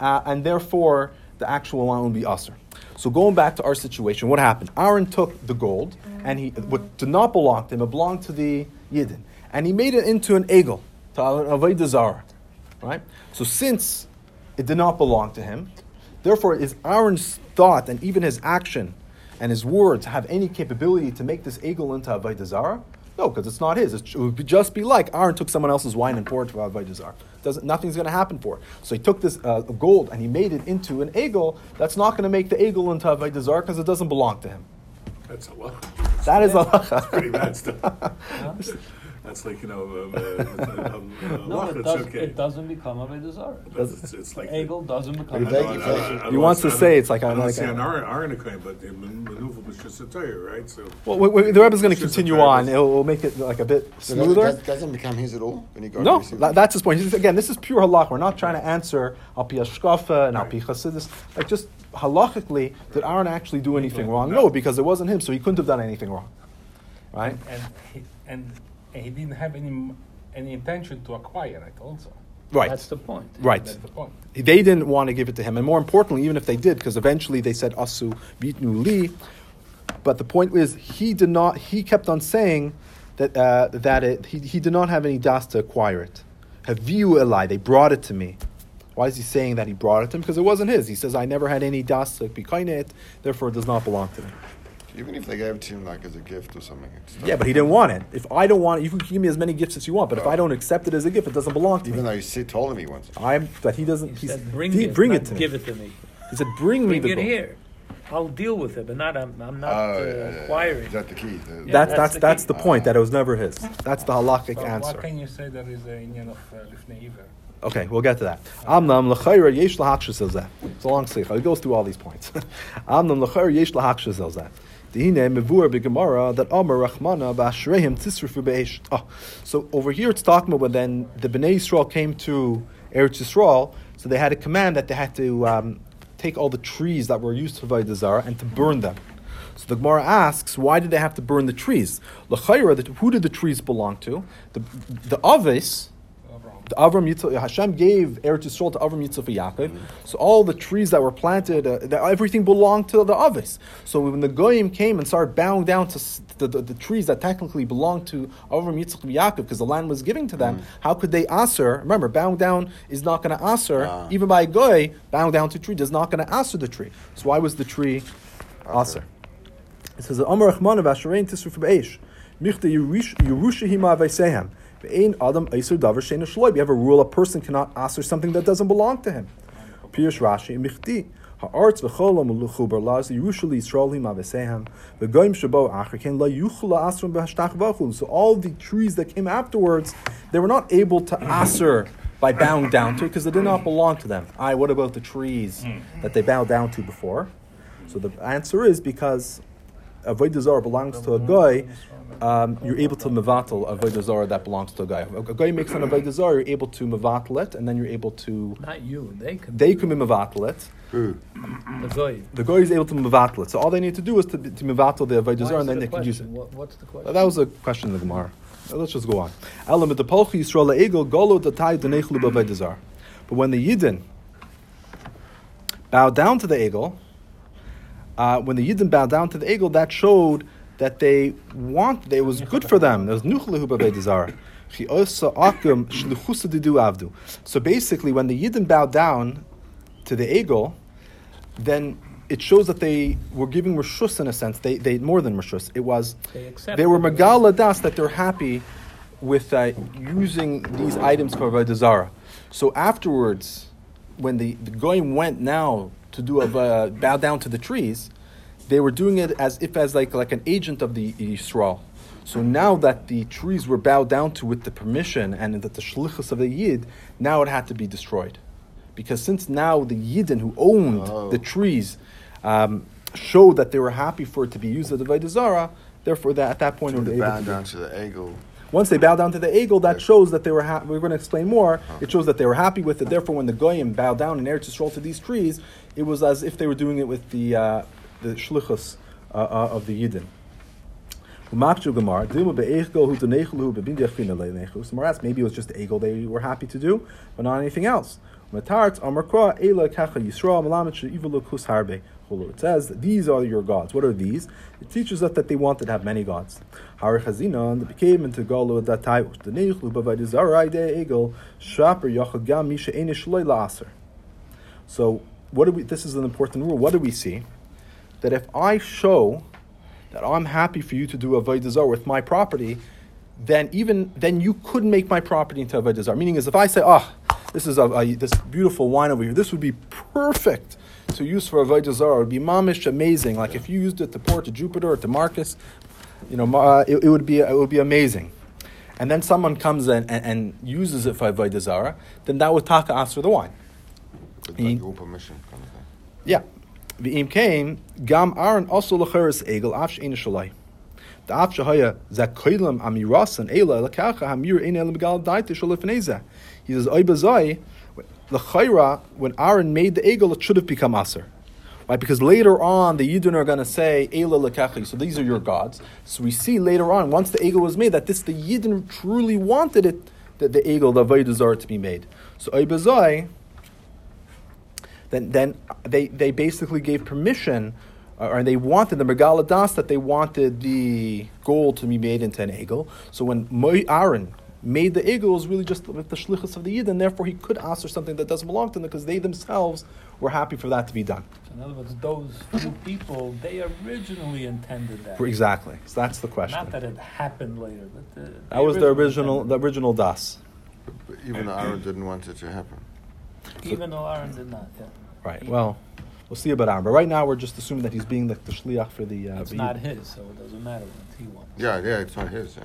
uh, and therefore the actual wine will be aser. So going back to our situation, what happened? Aaron took the gold, and he what did not belong to him, it belonged to the Yidden, and he made it into an egel, to an avodah right? So since it did not belong to him, therefore is Aaron's thought and even his action and his words have any capability to make this egel into avodah zarah? No, because it's not his. It would just be like Aaron took someone else's wine and poured it to avodah. Doesn't nothing's going to happen for it. So he took this uh, gold and he made it into an egel. That's not going to make the egel into avodah because it doesn't belong to him. That's a lot. That is a lot. Pretty bad stuff. That's like, you know, um, uh, um, uh, No, uh, it, does, okay. it doesn't become a Vedazar. It's, it's, it's like. Egel doesn't I become a beg you, I- I- I- I He wants to don't- say it's like I I'm don't like an Aaron, Aaron but the man- maneuver was just a tire, right? So. Well, we, we, the Rebbe is going to It's just a continue on. It'll, it'll make it like a bit smoother. that doesn't become his at all when he got No, that, that's his point. He's- again, this is pure halach. We're not trying to answer al pi hashkafa and al pi chassidus. Like just halachically, did Aaron actually do anything wrong? No, because it wasn't him, so he couldn't have done anything wrong, right? And he, and he didn't have any any intention to acquire it also. Right, That's the point. right. That's the point. They didn't want to give it to him, and more importantly, even if they did, because eventually they said asu bitnu li. But the point is, he did not. He kept on saying that uh, that it, he, he did not have any das to acquire it. have Haviu elai, they brought it to me. Why is he saying that he brought it to him? Because it wasn't his. He says, I never had any das to be it, therefore it does not belong to me. Even if they gave it to him like as a gift or something. It's still- Yeah, but he didn't want it. If I don't want it, you can give me as many gifts as you want, but if I don't accept it as a gift, it doesn't belong to Even me. though he said, told him he wants it. I'm, but he doesn't, He he's, said, bring he, it, bring not it to give me. it to me. He said, bring me Bring the it gold. here. I'll deal with it, but not. I'm, I'm not Oh, uh, yeah, yeah, yeah. acquiring. Is that the key? The- Yeah, That's that's that's the that's the point that it was never his. That's the halachic But answer. what can you say there is a union of uh, Lifnei Iver? Okay, we'll get to that. Amnam l'chayra yesh lahakshas el. It's a long sikha. It goes through all these points. Amnam l'chayra yesh lahakshas that. Oh, so over here it's talking about then the Bnei Yisrael came to Eretz Yisrael, so they had a command that they had to um, take all the trees that were used for Vaidazar and to burn them. So the Gemara asks, why did they have to burn the trees? L'chayra, who did the trees belong to? The the the Avram Yitzchak, Hashem gave Eretz Yisrael to Avram Yitzchak and Yaakov. So all the trees that were planted, uh, that everything belonged to the Avis. So when the Goyim came and started bowing down to the, the, the trees that technically belonged to Avram Yitzchak and Yaakov, because the land was given to them, how could they aser? Remember, bowing down is not going to aser, Ah. even by a Goy, bowing down to a tree is not going to aser the tree. So why was the tree aser? It says, Amar Rachman of Asherein Tisru from Eish. Michte Yerushahima Vaisehem. You have a rule, a person cannot aser something that doesn't belong to him. Pirush Rashi, Michti. Ha'arts v'cholam u'luchubar laz Yerushali Yisrael hima v'sehem v'goyim shabo acher ken la yuchla asrum b'hashtach v'achul. So all the trees that came afterwards, they were not able to aser by bowing down to it because they did not belong to them. Aye, what about the trees that they bowed down to before? So the answer is because Avodah Zarah belongs to a guy, um, you're able to mevatel Avodah Zarah that belongs to a guy. A guy makes an Avodah Zarah, you're able to mevatel it, and then you're able to, Not you. They can. they can be mevatel it. Who? The goy. The guy is able to mevatel it. So all they need to do is to, to mevatel the Avodah Zarah, and then a they can use it. What, what's the question? That was a question in the Gemara. Let's just go on. Elam Polchi Yisrael le'egel golo datai denechlu b'Avodah Zarah. But when the Yidden bow down to the Egel, uh, when the Yidden bowed down to the egel, that showed that they want, it was good for them. There was nuchlehu b'Avodah Zarah. Chi osa akum shluchusa didu avdu. So basically, when the Yidden bowed down to the egel, then it shows that they were giving rishus in a sense. They, they more than rishus. It was They they were megala das that they're happy with uh, using these items for avodah. So afterwards, when the, the goyim went now to do a uh, bow down to the trees, they were doing it as if as like like an agent of the Yisrael. So now that the trees were bowed down to with the permission and that the shlichus of the yid, now it had to be destroyed, because since now the yidden who owned Oh. the trees um, showed that they were happy for it to be used as a zarah, therefore that at that point they the able to do down it. to the egel. Once they bow down to the egel, that shows that they were. Ha- we're going to explain more. It shows that they were happy with it. Therefore, when the goyim bowed down in Eretz Yisrael to these trees, it was as if they were doing it with the uh, the shlichus uh, uh, of the yidden. Umakchu Gemara, Dilma be'echgol hu tenechelu bebindiyach fina le'nechu. So Maras, maybe it was just the egel they were happy to do, but not anything else. It says these are your gods. What are these? It teaches us that they wanted to have many gods. Har they became into yachad misha enish loy. So what do we? This is an important rule. What do we see? That if I show that I'm happy for you to do a Vaidazar with my property, then even then you could make my property into a Vaidazar. Meaning is if I say, oh, this is a, a- this beautiful wine over here, this would be perfect to use for a Vaidazar. It would be mamish amazing. Like if you used it to pour to Jupiter or to Marcus, you know, uh, it, it would be it would be amazing. And then someone comes in and, and uses it for a Vaidazara, then that would taka after the wine. Like your permission kind of thing. Yeah. V'im came gam Aaron also lecheres egel af she'ena shalai. The af shehaya zakoilam amirasan ela lekacha hamir ein elam gal daite shalifneza. He says oy bazai lechayra when Aaron made the egel, it should have become aser. Why? Because later on the Yidden are going to say Ela lekachi. So these are your gods. So we see later on once the egel was made that this the Yidden truly wanted it that the egel the Vaidazar to be made. So oy bazai then then they, they basically gave permission, uh, or they wanted the Megala Das that they wanted the gold to be made into an egel. So when Aaron made the egel, it really just with the shlichus of the yid, and therefore he could ask for something that doesn't belong to them because they themselves were happy for that to be done. So in other words, those few people, they originally intended that. Exactly. So that's the question. Not that it happened later, but the, that was the original intended the original Das. But, but even Aaron didn't want it to happen. it. Even though Aaron did not, yeah. Right. Well, we'll see about Aaron. But right now we're just assuming that he's being the, the shliach for the. Uh, It's the not his, so it doesn't matter what he wants. Yeah, yeah, it's not his. Yeah.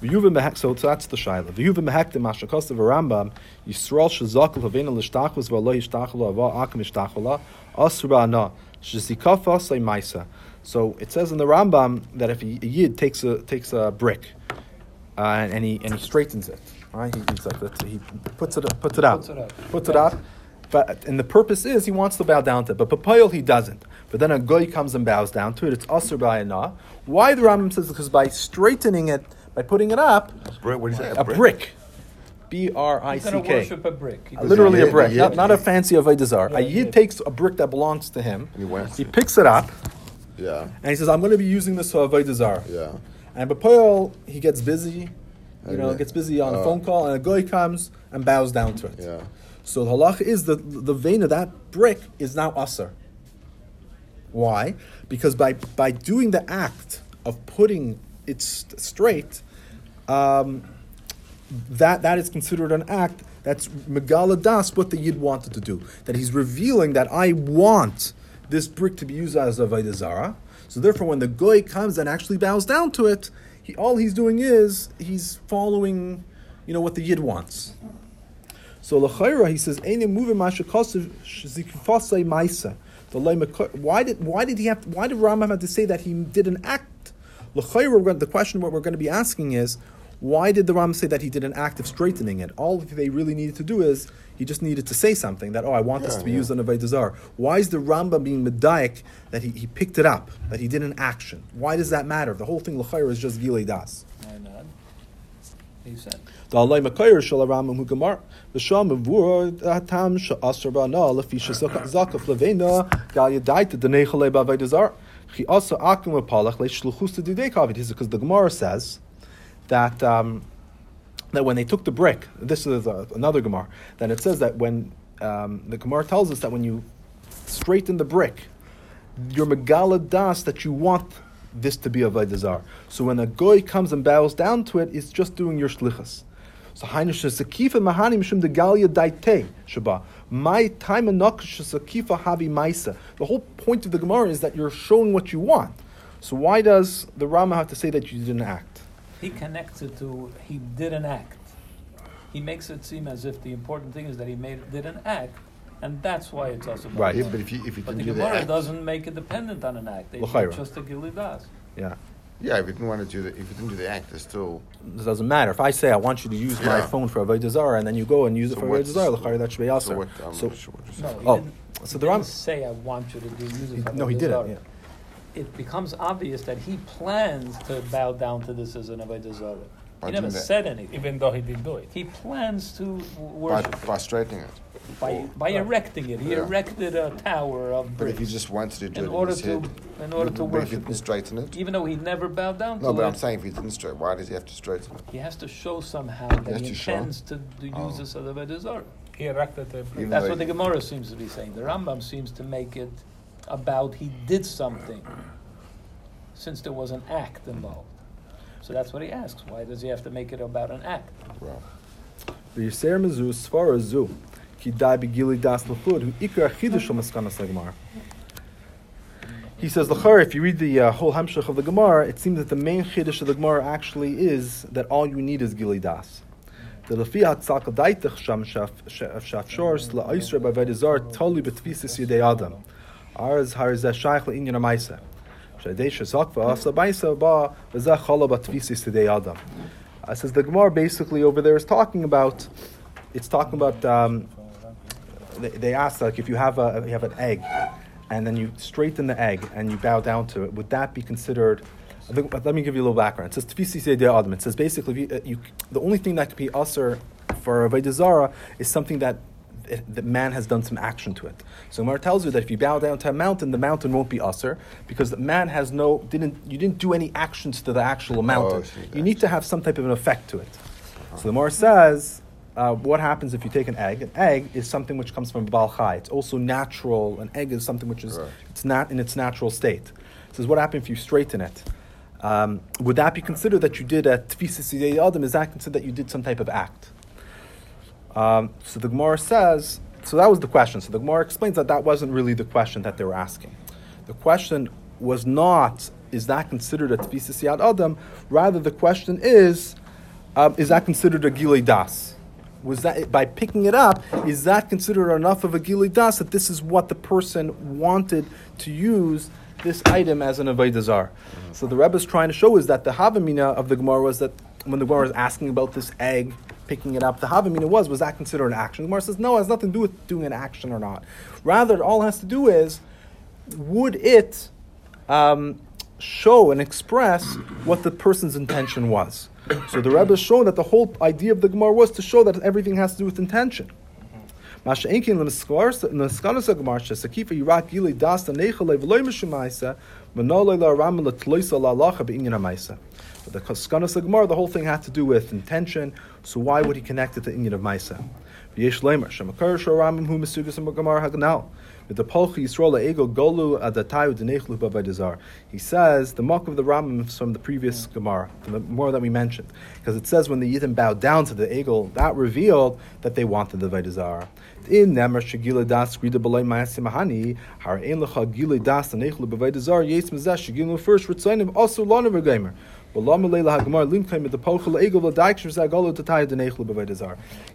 So that's the shaila. V'yuvim mashakos of Rambam, Yisrael shezakal havena v'alo ava akim yishtachula asura na shezikafa say maisa. So it says in the Rambam that if a yid takes a takes a brick uh, and, and he and he straightens it, right? He, he's like that, he puts it puts it out, Puts it up. puts it up. But and the purpose is he wants to bow down to it, but papayil he doesn't. But then a goy comes and bows down to it. It's asur b'ayana. Why the Rambam says because by straightening it, by putting it up, Brick, what do you say? a brick. B R I He's going to K. worship a brick. He Uh, doesn't- Literally a Yid, brick, the not, not a fancy Avodah Yeah, A yid Yid. takes a brick that belongs to him. He wants He it. picks it up Yeah, and he says, "I'm going to be using this for Avodah Zarah." yeah. And B'Poel, he gets busy, you know, Okay. gets busy on a Oh. phone call, and a guy comes and bows down to it. Yeah. So the halach is the the vein of that brick is now usher. Why? Because by by doing the act of putting it st- straight, um, that that is considered an act that's megala das what the yid wanted to do. That he's revealing that I want this brick to be used as a Avodah Zarah. So therefore, when the goy comes and actually bows down to it, he, all he's doing is he's following, you know, what the yid wants. So l'chayra, he says, Why did why did he have why did Rambam have to say that he did an act? L'chayra, the question what we're going to be asking is, why did the Rambam say that he did an act of straightening it? All they really needed to do is he just needed to say something that oh I want this to be yeah. used on a Vaidazar. Why is the Rambam being medayik that he, he picked it up that he did an action? Why does that matter? The whole thing l'chayra is just gilei das. Why not? He said. The alay makayr shel aram hu gemar v'sham mevur hatam she'asr ba'ana lefi shezakaf levena gal yadaita denechalei ba'avaydazar chi asa akim v'palach le'shluchus to didei kavid. This is because the Gemara says that um, that when they took the brick, this is uh, another Gemara, that it says that when um, the Gemara tells us that when you straighten the brick, your megala das that you want this to be a vaydazar. So when a goy comes and bows down to it, it's just doing your shlichas. So hainish sakifa mahani mishum de galia daite shaba. My time and sakifa havi maisa. The whole point of the Gemara is that you're showing what you want. So why does the Rama have to say that you didn't act? He connects it to he did an act. He makes it seem as if the important thing is that he made did an act, and that's why it's also. Right. Yeah, but if you if you But didn't the do Gemara that, doesn't make it dependent on an act. They L'chaira. just a gilidas. Yeah. Yeah, if you didn't want to do the, if you didn't do the act, there's still. It doesn't matter. If I say I want you to use my phone for Avodah Zarah, and then you go and use it for what's- Avodah Zarah, l'chayr, that should be So also. what? I'm So, sure what No, he Oh, didn't, so he the Ram- didn't say I want you to do use it. for no, he didn't. Yeah. It becomes obvious that he plans to bow down to this as an avodah zarah. By He never doing that. said anything. Even though he didn't do it. He plans to w- By, by straightening it. by, by erecting it. He Yeah. erected a tower of But if bricks you just wanted to do in it order in his to head, in order to but if you worship. didn't straighten it. Even though he never bowed down No, to but it, I'm saying if he didn't straighten, why does he have to straighten it? he has to show somehow that has he to show? intends to, to oh. use Oh. this as a avodah zarah. He erected a Even That's what the he- Gemara seems to be saying. The Rambam seems to make it about he did something, since there was an act involved. So that's what he asks. Why does he have to make it about an act? He says, if you read the uh, whole Hamshach of the Gemara, it seems that the main chiddush of the Gemara actually is that all you need is Gili Das. The Lefi HaTzal Daitach Shaf Shaf Shors La'isra B'Avedizar Toli B'Tfisis Yidei Adam. Arz Harizeh Shaykh Ba Yidei Adam. Uh, says the Gemara basically over there is talking about, it's talking about, um, they, they ask like if you have a you have an egg, and then you straighten the egg and you bow down to it, would that be considered? Think, let me give you a little background. It says Seidei Adam. It says basically you, uh, you, the only thing that could be usher for a Zara is something that that man has done some action to it. So Gemara tells you that if you bow down to a mountain, the mountain won't be usher because the man has no didn't you didn't do any actions to the actual mountain. see, you need to have some type of an effect to it. So the Gemara says, uh, what happens if you take an egg? An egg is something which comes from Baal Chai. It's also natural. An egg is something which is Right. it's not in its natural state. It says, what happens if you straighten it? Um, would that be considered that you did a tfisis yidei adam? Is that considered that you did some type of act? Um, so the Gemara says, so that was the question. So the Gemara explains that that wasn't really the question that they were asking. The question was not, is that considered a tfisis yad adam? Rather, the question is, um, is that considered a gilei das? Was that by picking it up? Is that considered enough of a gilei das that this is what the person wanted to use this item as an avodah zar? So the Rebbe is trying to show is that the havamina of the Gemara was that when the Gemara is asking about this egg, picking it up, the havamina was was that considered an action? The Gemara says no, it has nothing to do with doing an action or not. Rather, it all has to do is would it um, show and express what the person's intention was. So the Rebbe is showing that the whole idea of the Gemara was to show that everything has to do with intention. Masha Enkin l'meskanos ha'gemar shesakifa yirak gili das daneichale v'loy mishumaisa manolei la'aram l'tloisa la'alacha be'inyan ha'maisa. But the skanos ha'gemar, the whole thing had to do with intention, so why would he connect it to inyan of Maisa? V'yesh leimer, shemakar shoramim hu mesugas ha'gemar ha'ganal. With the Polchi Yisrael ego golu adatayu denechlu. He says the mock of the Rambam is from the previous Gemara, from the more that we mentioned, because it says when the Yidden bowed down to the egel, that revealed that they wanted the Vaydazar. In Nemer shegila das grida b'lay ma'asim mahani har ein lecha gila das denechlu b'avaydazar yes first ritzainim also lana v'geimer.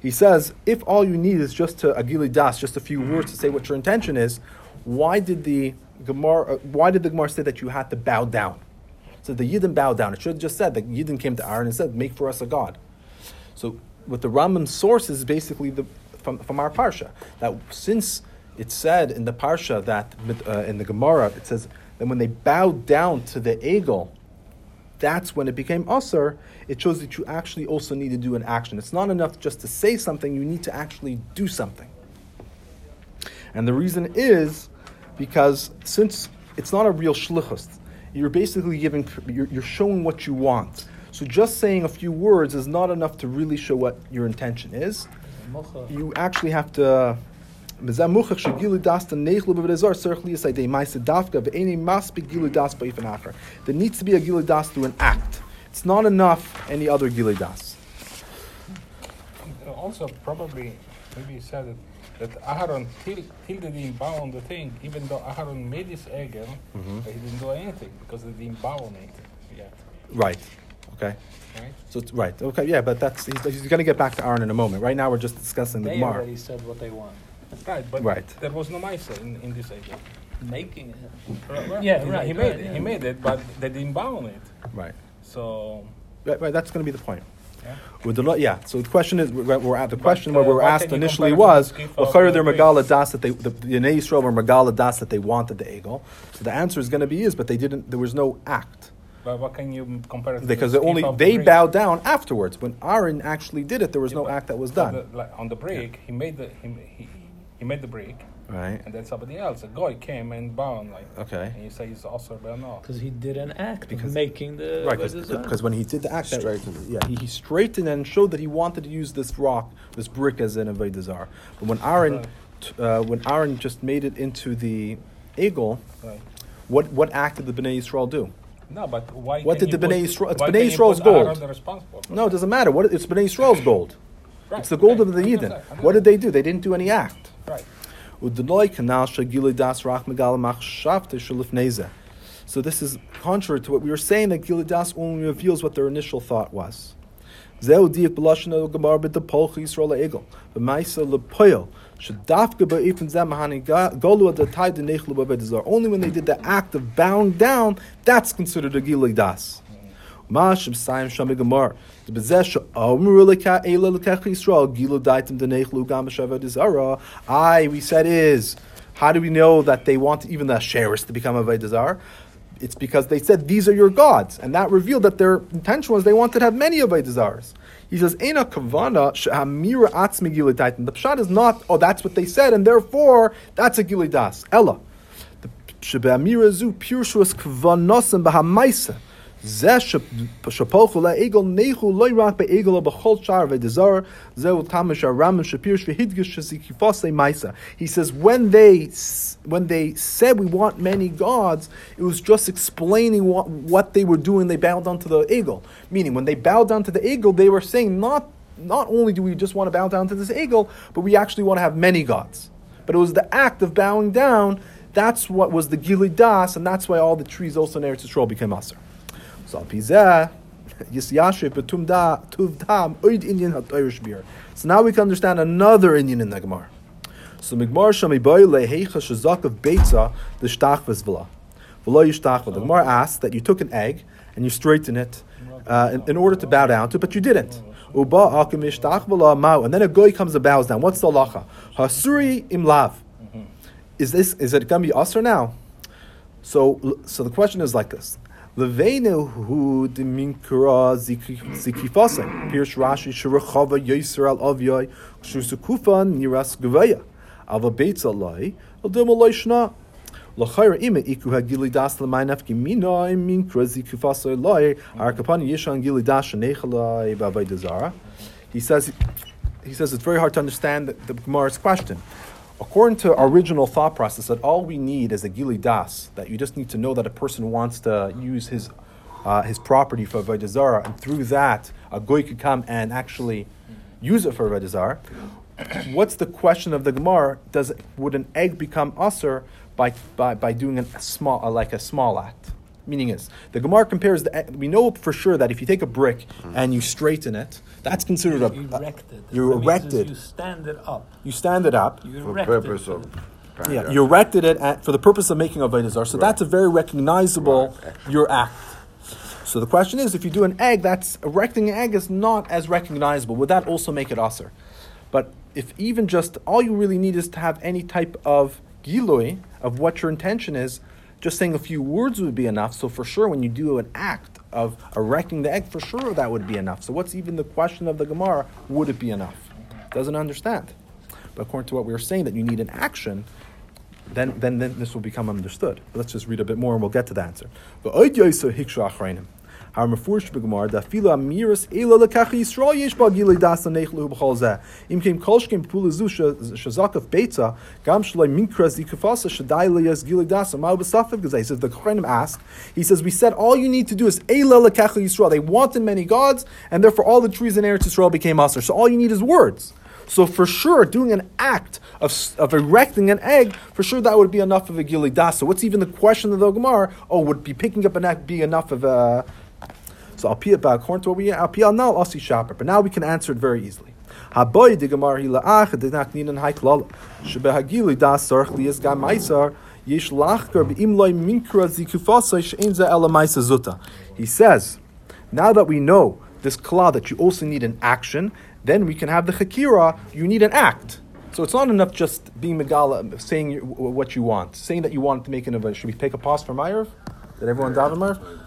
He says, if all you need is just to agili das, just a few words to say what your intention is, why did the Gemara, uh, why did the Gemara say that you had to bow down? So the Yidden bowed down. It should have just said that Yidden came to Aaron and said, make for us a god. So what the Rambam source is basically the, from, from our parsha that since it said in the parsha that uh, in the Gemara it says that when they bowed down to the egel, that's when it became usr. It shows that you actually also need to do an action. It's not enough just to say something; you need to actually do something. And the reason is because since it's not a real shlichus, you're basically giving, you're, you're showing what you want. So just saying a few words is not enough to really show what your intention is. You actually have to. There needs to be a gilu das through an act. It's not enough any other gilu das. Also, probably, maybe he said that, that Aharon till, till they didn't bow on the thing, even though Aharon made his egel, Mm-hmm. he didn't do anything because they didn't bow on it yet. Right. Okay. Right? So it's right. Okay. Yeah, but that's he's, he's going to get back to Aaron in a moment. Right now, we're just discussing the They Gemara. already said what they want. Right, but Right. there was no Maisa in, in this egel. making it. Yeah, right, he right, made it. yeah. He made it, but they didn't bound it. Right. So Right, right, that's going to be the point. Yeah. With the, lo- yeah. So the question is, we're, we're at the But, question uh, where we were asked initially was, to the Skifa well, of chayr the their Greeks? megala das that they, the, the Yinei Yisrael were megala das that they wanted the egel. So the answer is going to be is, but they didn't. There was no act but what can you compare it to because the they only Skifa of the they bowed down afterwards. When Aaron actually did it, there was Yeah, no act that was done. the- like, on the break, he made the he, he, he made the break, Right. and then somebody else, a guy, came and bound like. Okay. And you say he's also but no. Because he did an act Because- of making the Right, because when he did the act, that, Straightened it. yeah, he, he straightened and showed that he wanted to use this rock, this brick, as an avodah zarah. But when Aaron, Right. t- uh, when Aaron just made it into the egel, Right. what what act did the Bnei Yisrael do? No, but why? What did the you Bnei Yisrael- it's Bnei Yisrael's gold. the responsible for No, it doesn't matter. What it's Bnei Yisrael's gold. Right, It's the gold okay. of the I Yidden. What did they do? They didn't do any act. Right. So this is contrary to what we were saying that Gilui Das only reveals what their initial thought was. Only when they did the act of bowing down, that's considered a Gilui Shami. The Bezesh Omru Leka Eila Lekech Yisrael Gilu Daitim Denechlu Gam Shavad Zara. I we said is how do we know that they want even the Sheris to become a Vedazar? It's because they said these are your gods, and that revealed that their intention was they wanted to have many of Avedazars. He says, Ena Kavana Shehamira Atzmi Gilu Daitim. The Pshat is not, oh, that's what they said, and therefore that's a Gilu Das. Ella. The Shebeamira Zu Pirshuas Kvanosim Bahamaisa. He says, when they, when they said we want many gods, it was just explaining what, what they were doing. They bowed down to the egel. Meaning, when they bowed down to the egel, they were saying, not, not only do we just want to bow down to this egel, but we actually want to have many gods. But it was the act of bowing down that's what was the Gilidas, and that's why all the trees also in Eretz Yisrael became Aser. So al pizeh, yisyashiv betum da tuv dam oid Indian hat Irish beer. So now we can understand another Indian in the Gemara. So Migmar shami boy lehecha shazak of beitza the shtach v'zvla. V'lo yishtach The Gemara asks that you took an egg and you straighten it uh, in, in order to bow down to, but you didn't. Uba v'la. And then a goy comes and bows down. What's the halacha? Hasuri im lav. Is this is it going to be usher now? So, so the question is like this: Leveinu hu deminkura zikifase. Pirsh Rashi shirachava yoser al avyoy shusukufa niras gavaya. Ava beitz alai adim alai shna. L'chayra ima iku hagili das l'maynaf gimina iminkra zikifase alai arkapani yishan gili das shenechalai dezara. He says, he says it's very hard to understand the, the Gemara's question. According to our original thought process, that all we need is a gili das, that you just need to know that a person wants to use his uh, his property for Vaidazara, and through that, a goy could come and actually use it for Vaidazara. What's the question of the Gemara? Does would an egg become usher by, by, by doing a small like a small act? Meaning is the Gemara compares the. We know for sure that if you take a brick hmm. and you straighten it, that's considered a. you erected. You That means erected. You stand it up. You stand it up. You For erected purpose of. Yeah, you erected it at, for the purpose of making a Vaidazar. So that's a very recognizable your act. So the question is, if you do an egg, that's erecting an egg is not as recognizable. Would that also make it aser? But if even just all you really need is to have any type of giloi of what your intention is, just saying a few words would be enough. So for sure, when you do an act of erecting the egg, for sure that would be enough. So what's even the question of the Gemara? Would it be enough? Doesn't understand. But according to what we were saying, that you need an action, then, then, then this will become understood. But let's just read a bit more and we'll get to the answer. Says the Kohanim asked. He says we said all you need to do is ela lekach Yisrael. They wanted many gods and therefore all the trees in Eretz Yisrael became aser. So all you need is words. So for sure, doing an act of, of erecting an egg, for sure that would be enough of a gili das. So what's even the question of the Gemara? Oh, would be picking up an egg be enough of a? So about according to what we pee now see shopper, but now we can answer it very easily. He says, now that we know this kla that you also need an action, then we can have the chakira. You need an act. So it's not enough just being megala, saying what you want, saying that you want to make an event. Should we take a pause for Ma'ariv? Did everyone daven Ma'ariv?